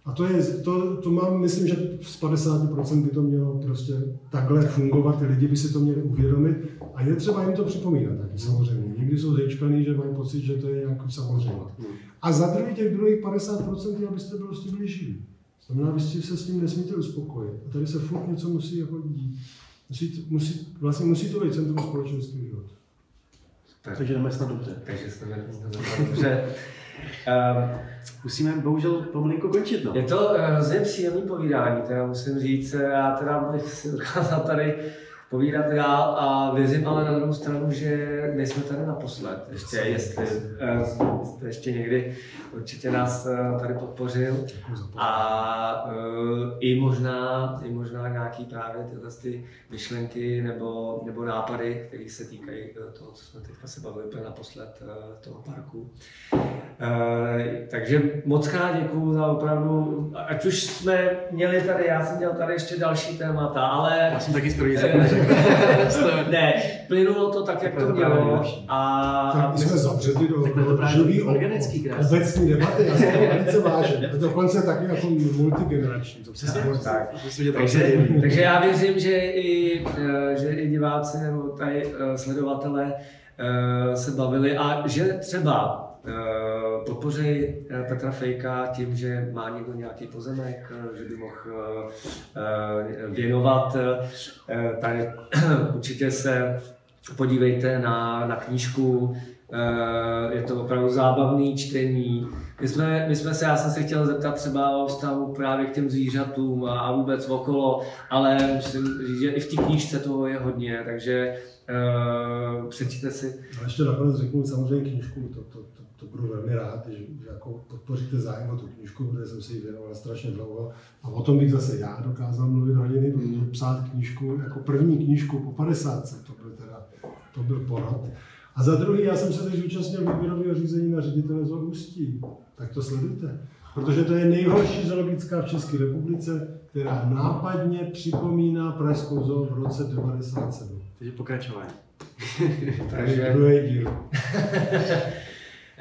A to, je, to, to mám, myslím, že z 50% by to mělo prostě takhle fungovat, ty lidi by si to měli uvědomit a je třeba jim to připomínat taky samozřejmě. Někdy jsou zejčkaný, že mají pocit, že to je nějaký samozřejmě. A za druhý těch druhých 50% je, abyste prostě byli živí. Znamená, vy si se s tím nesmíte uspokojit. A tady se furt něco musí jako dít. Musí, musí, vlastně musí to být centrum společenského života. Tak, Takže jdeme snad dobře. takže jsme jsme dobře. Um, Musíme bohužel pomalinko končit, no. Je to eh, hrozně příjemný povídání, teda musím říct. Já teda bych si dokázal tady povídat dál a věřím ale na druhou stranu, že nejsme tady naposled. Ještě, jestli eh, jste ještě někdy určitě nás eh, tady podpořil. A uh, i možná, i možná nějaký právě tyhle ty myšlenky nebo, nebo nápady, které se týkají eh, toho, co jsme teďka se bavili úplně naposled toho parku. Takže moc krát děkuju za opravdu, ať už jsme měli tady, já jsem měl tady ještě další témata, ale Já jsem taky skoro. Ne, plynulo to tak, jak to mělo. A, Tak my jsme zabředli do, živý organický krásný. obecní debaty, já to velice vážím. A dokonce taky jako multigenerační. To Přesně tak. Myslím, že to Takže, takže já věřím, že i, eh, že i diváci nebo tady eh, sledovatelé eh, se bavili a že třeba eh, podpoří eh, Petra Fejka tím, že má někdo nějaký pozemek, eh, že by mohl věnovat. Tady určitě se podívejte na, na knížku, je to opravdu zábavný čtení. My jsme, my jsme se, já jsem se chtěl zeptat třeba o vztahu právě k těm zvířatům a, a vůbec okolo, ale musím říct, že i v té knížce toho je hodně, takže uh, přečtěte si. A ještě nakonec řeknu samozřejmě knížku, to, to, to, to budu velmi rád, že, jako podpoříte zájem o tu knížku, protože jsem se jí věnoval strašně dlouho. A o tom bych zase já dokázal mluvit hodiny, protože psát knížku, jako první knížku po 50, to byl teda, to byl porad. A za druhý, já jsem se teď zúčastnil výběrového řízení na ředitele zoo Ústí. Tak to sledujte. Protože to je nejhorší zoologická v České republice, která nápadně připomíná Pražskou zoo v roce 97. Takže pokračování. Takže Druhý díl.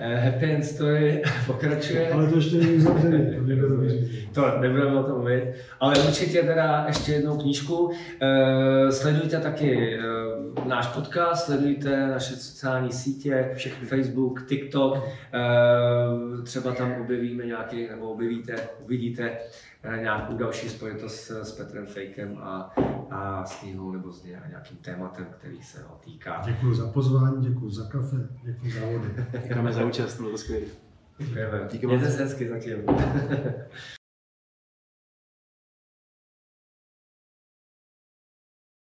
eh, Happy End Story pokračuje. Ale to ještě není uzavřený, to nebudeme o tom mluvit, ale určitě teda ještě jednou knížku. Eh, Sledujte taky eh, náš podcast, sledujte naše sociální sítě, Všechny. Facebook, TikTok. Třeba tam objevíme nějaký, nebo objevíte, uvidíte nějakou další spojitost s, s Petrem Fejkem a, a s knihou nebo s nějakým tématem, který se ho týká. Děkuji za pozvání, děkuji za kafe, děkuji za vody. Děkujeme za účast, bylo to skvělé. Děkujeme. Díky Mějte se hezky zatím.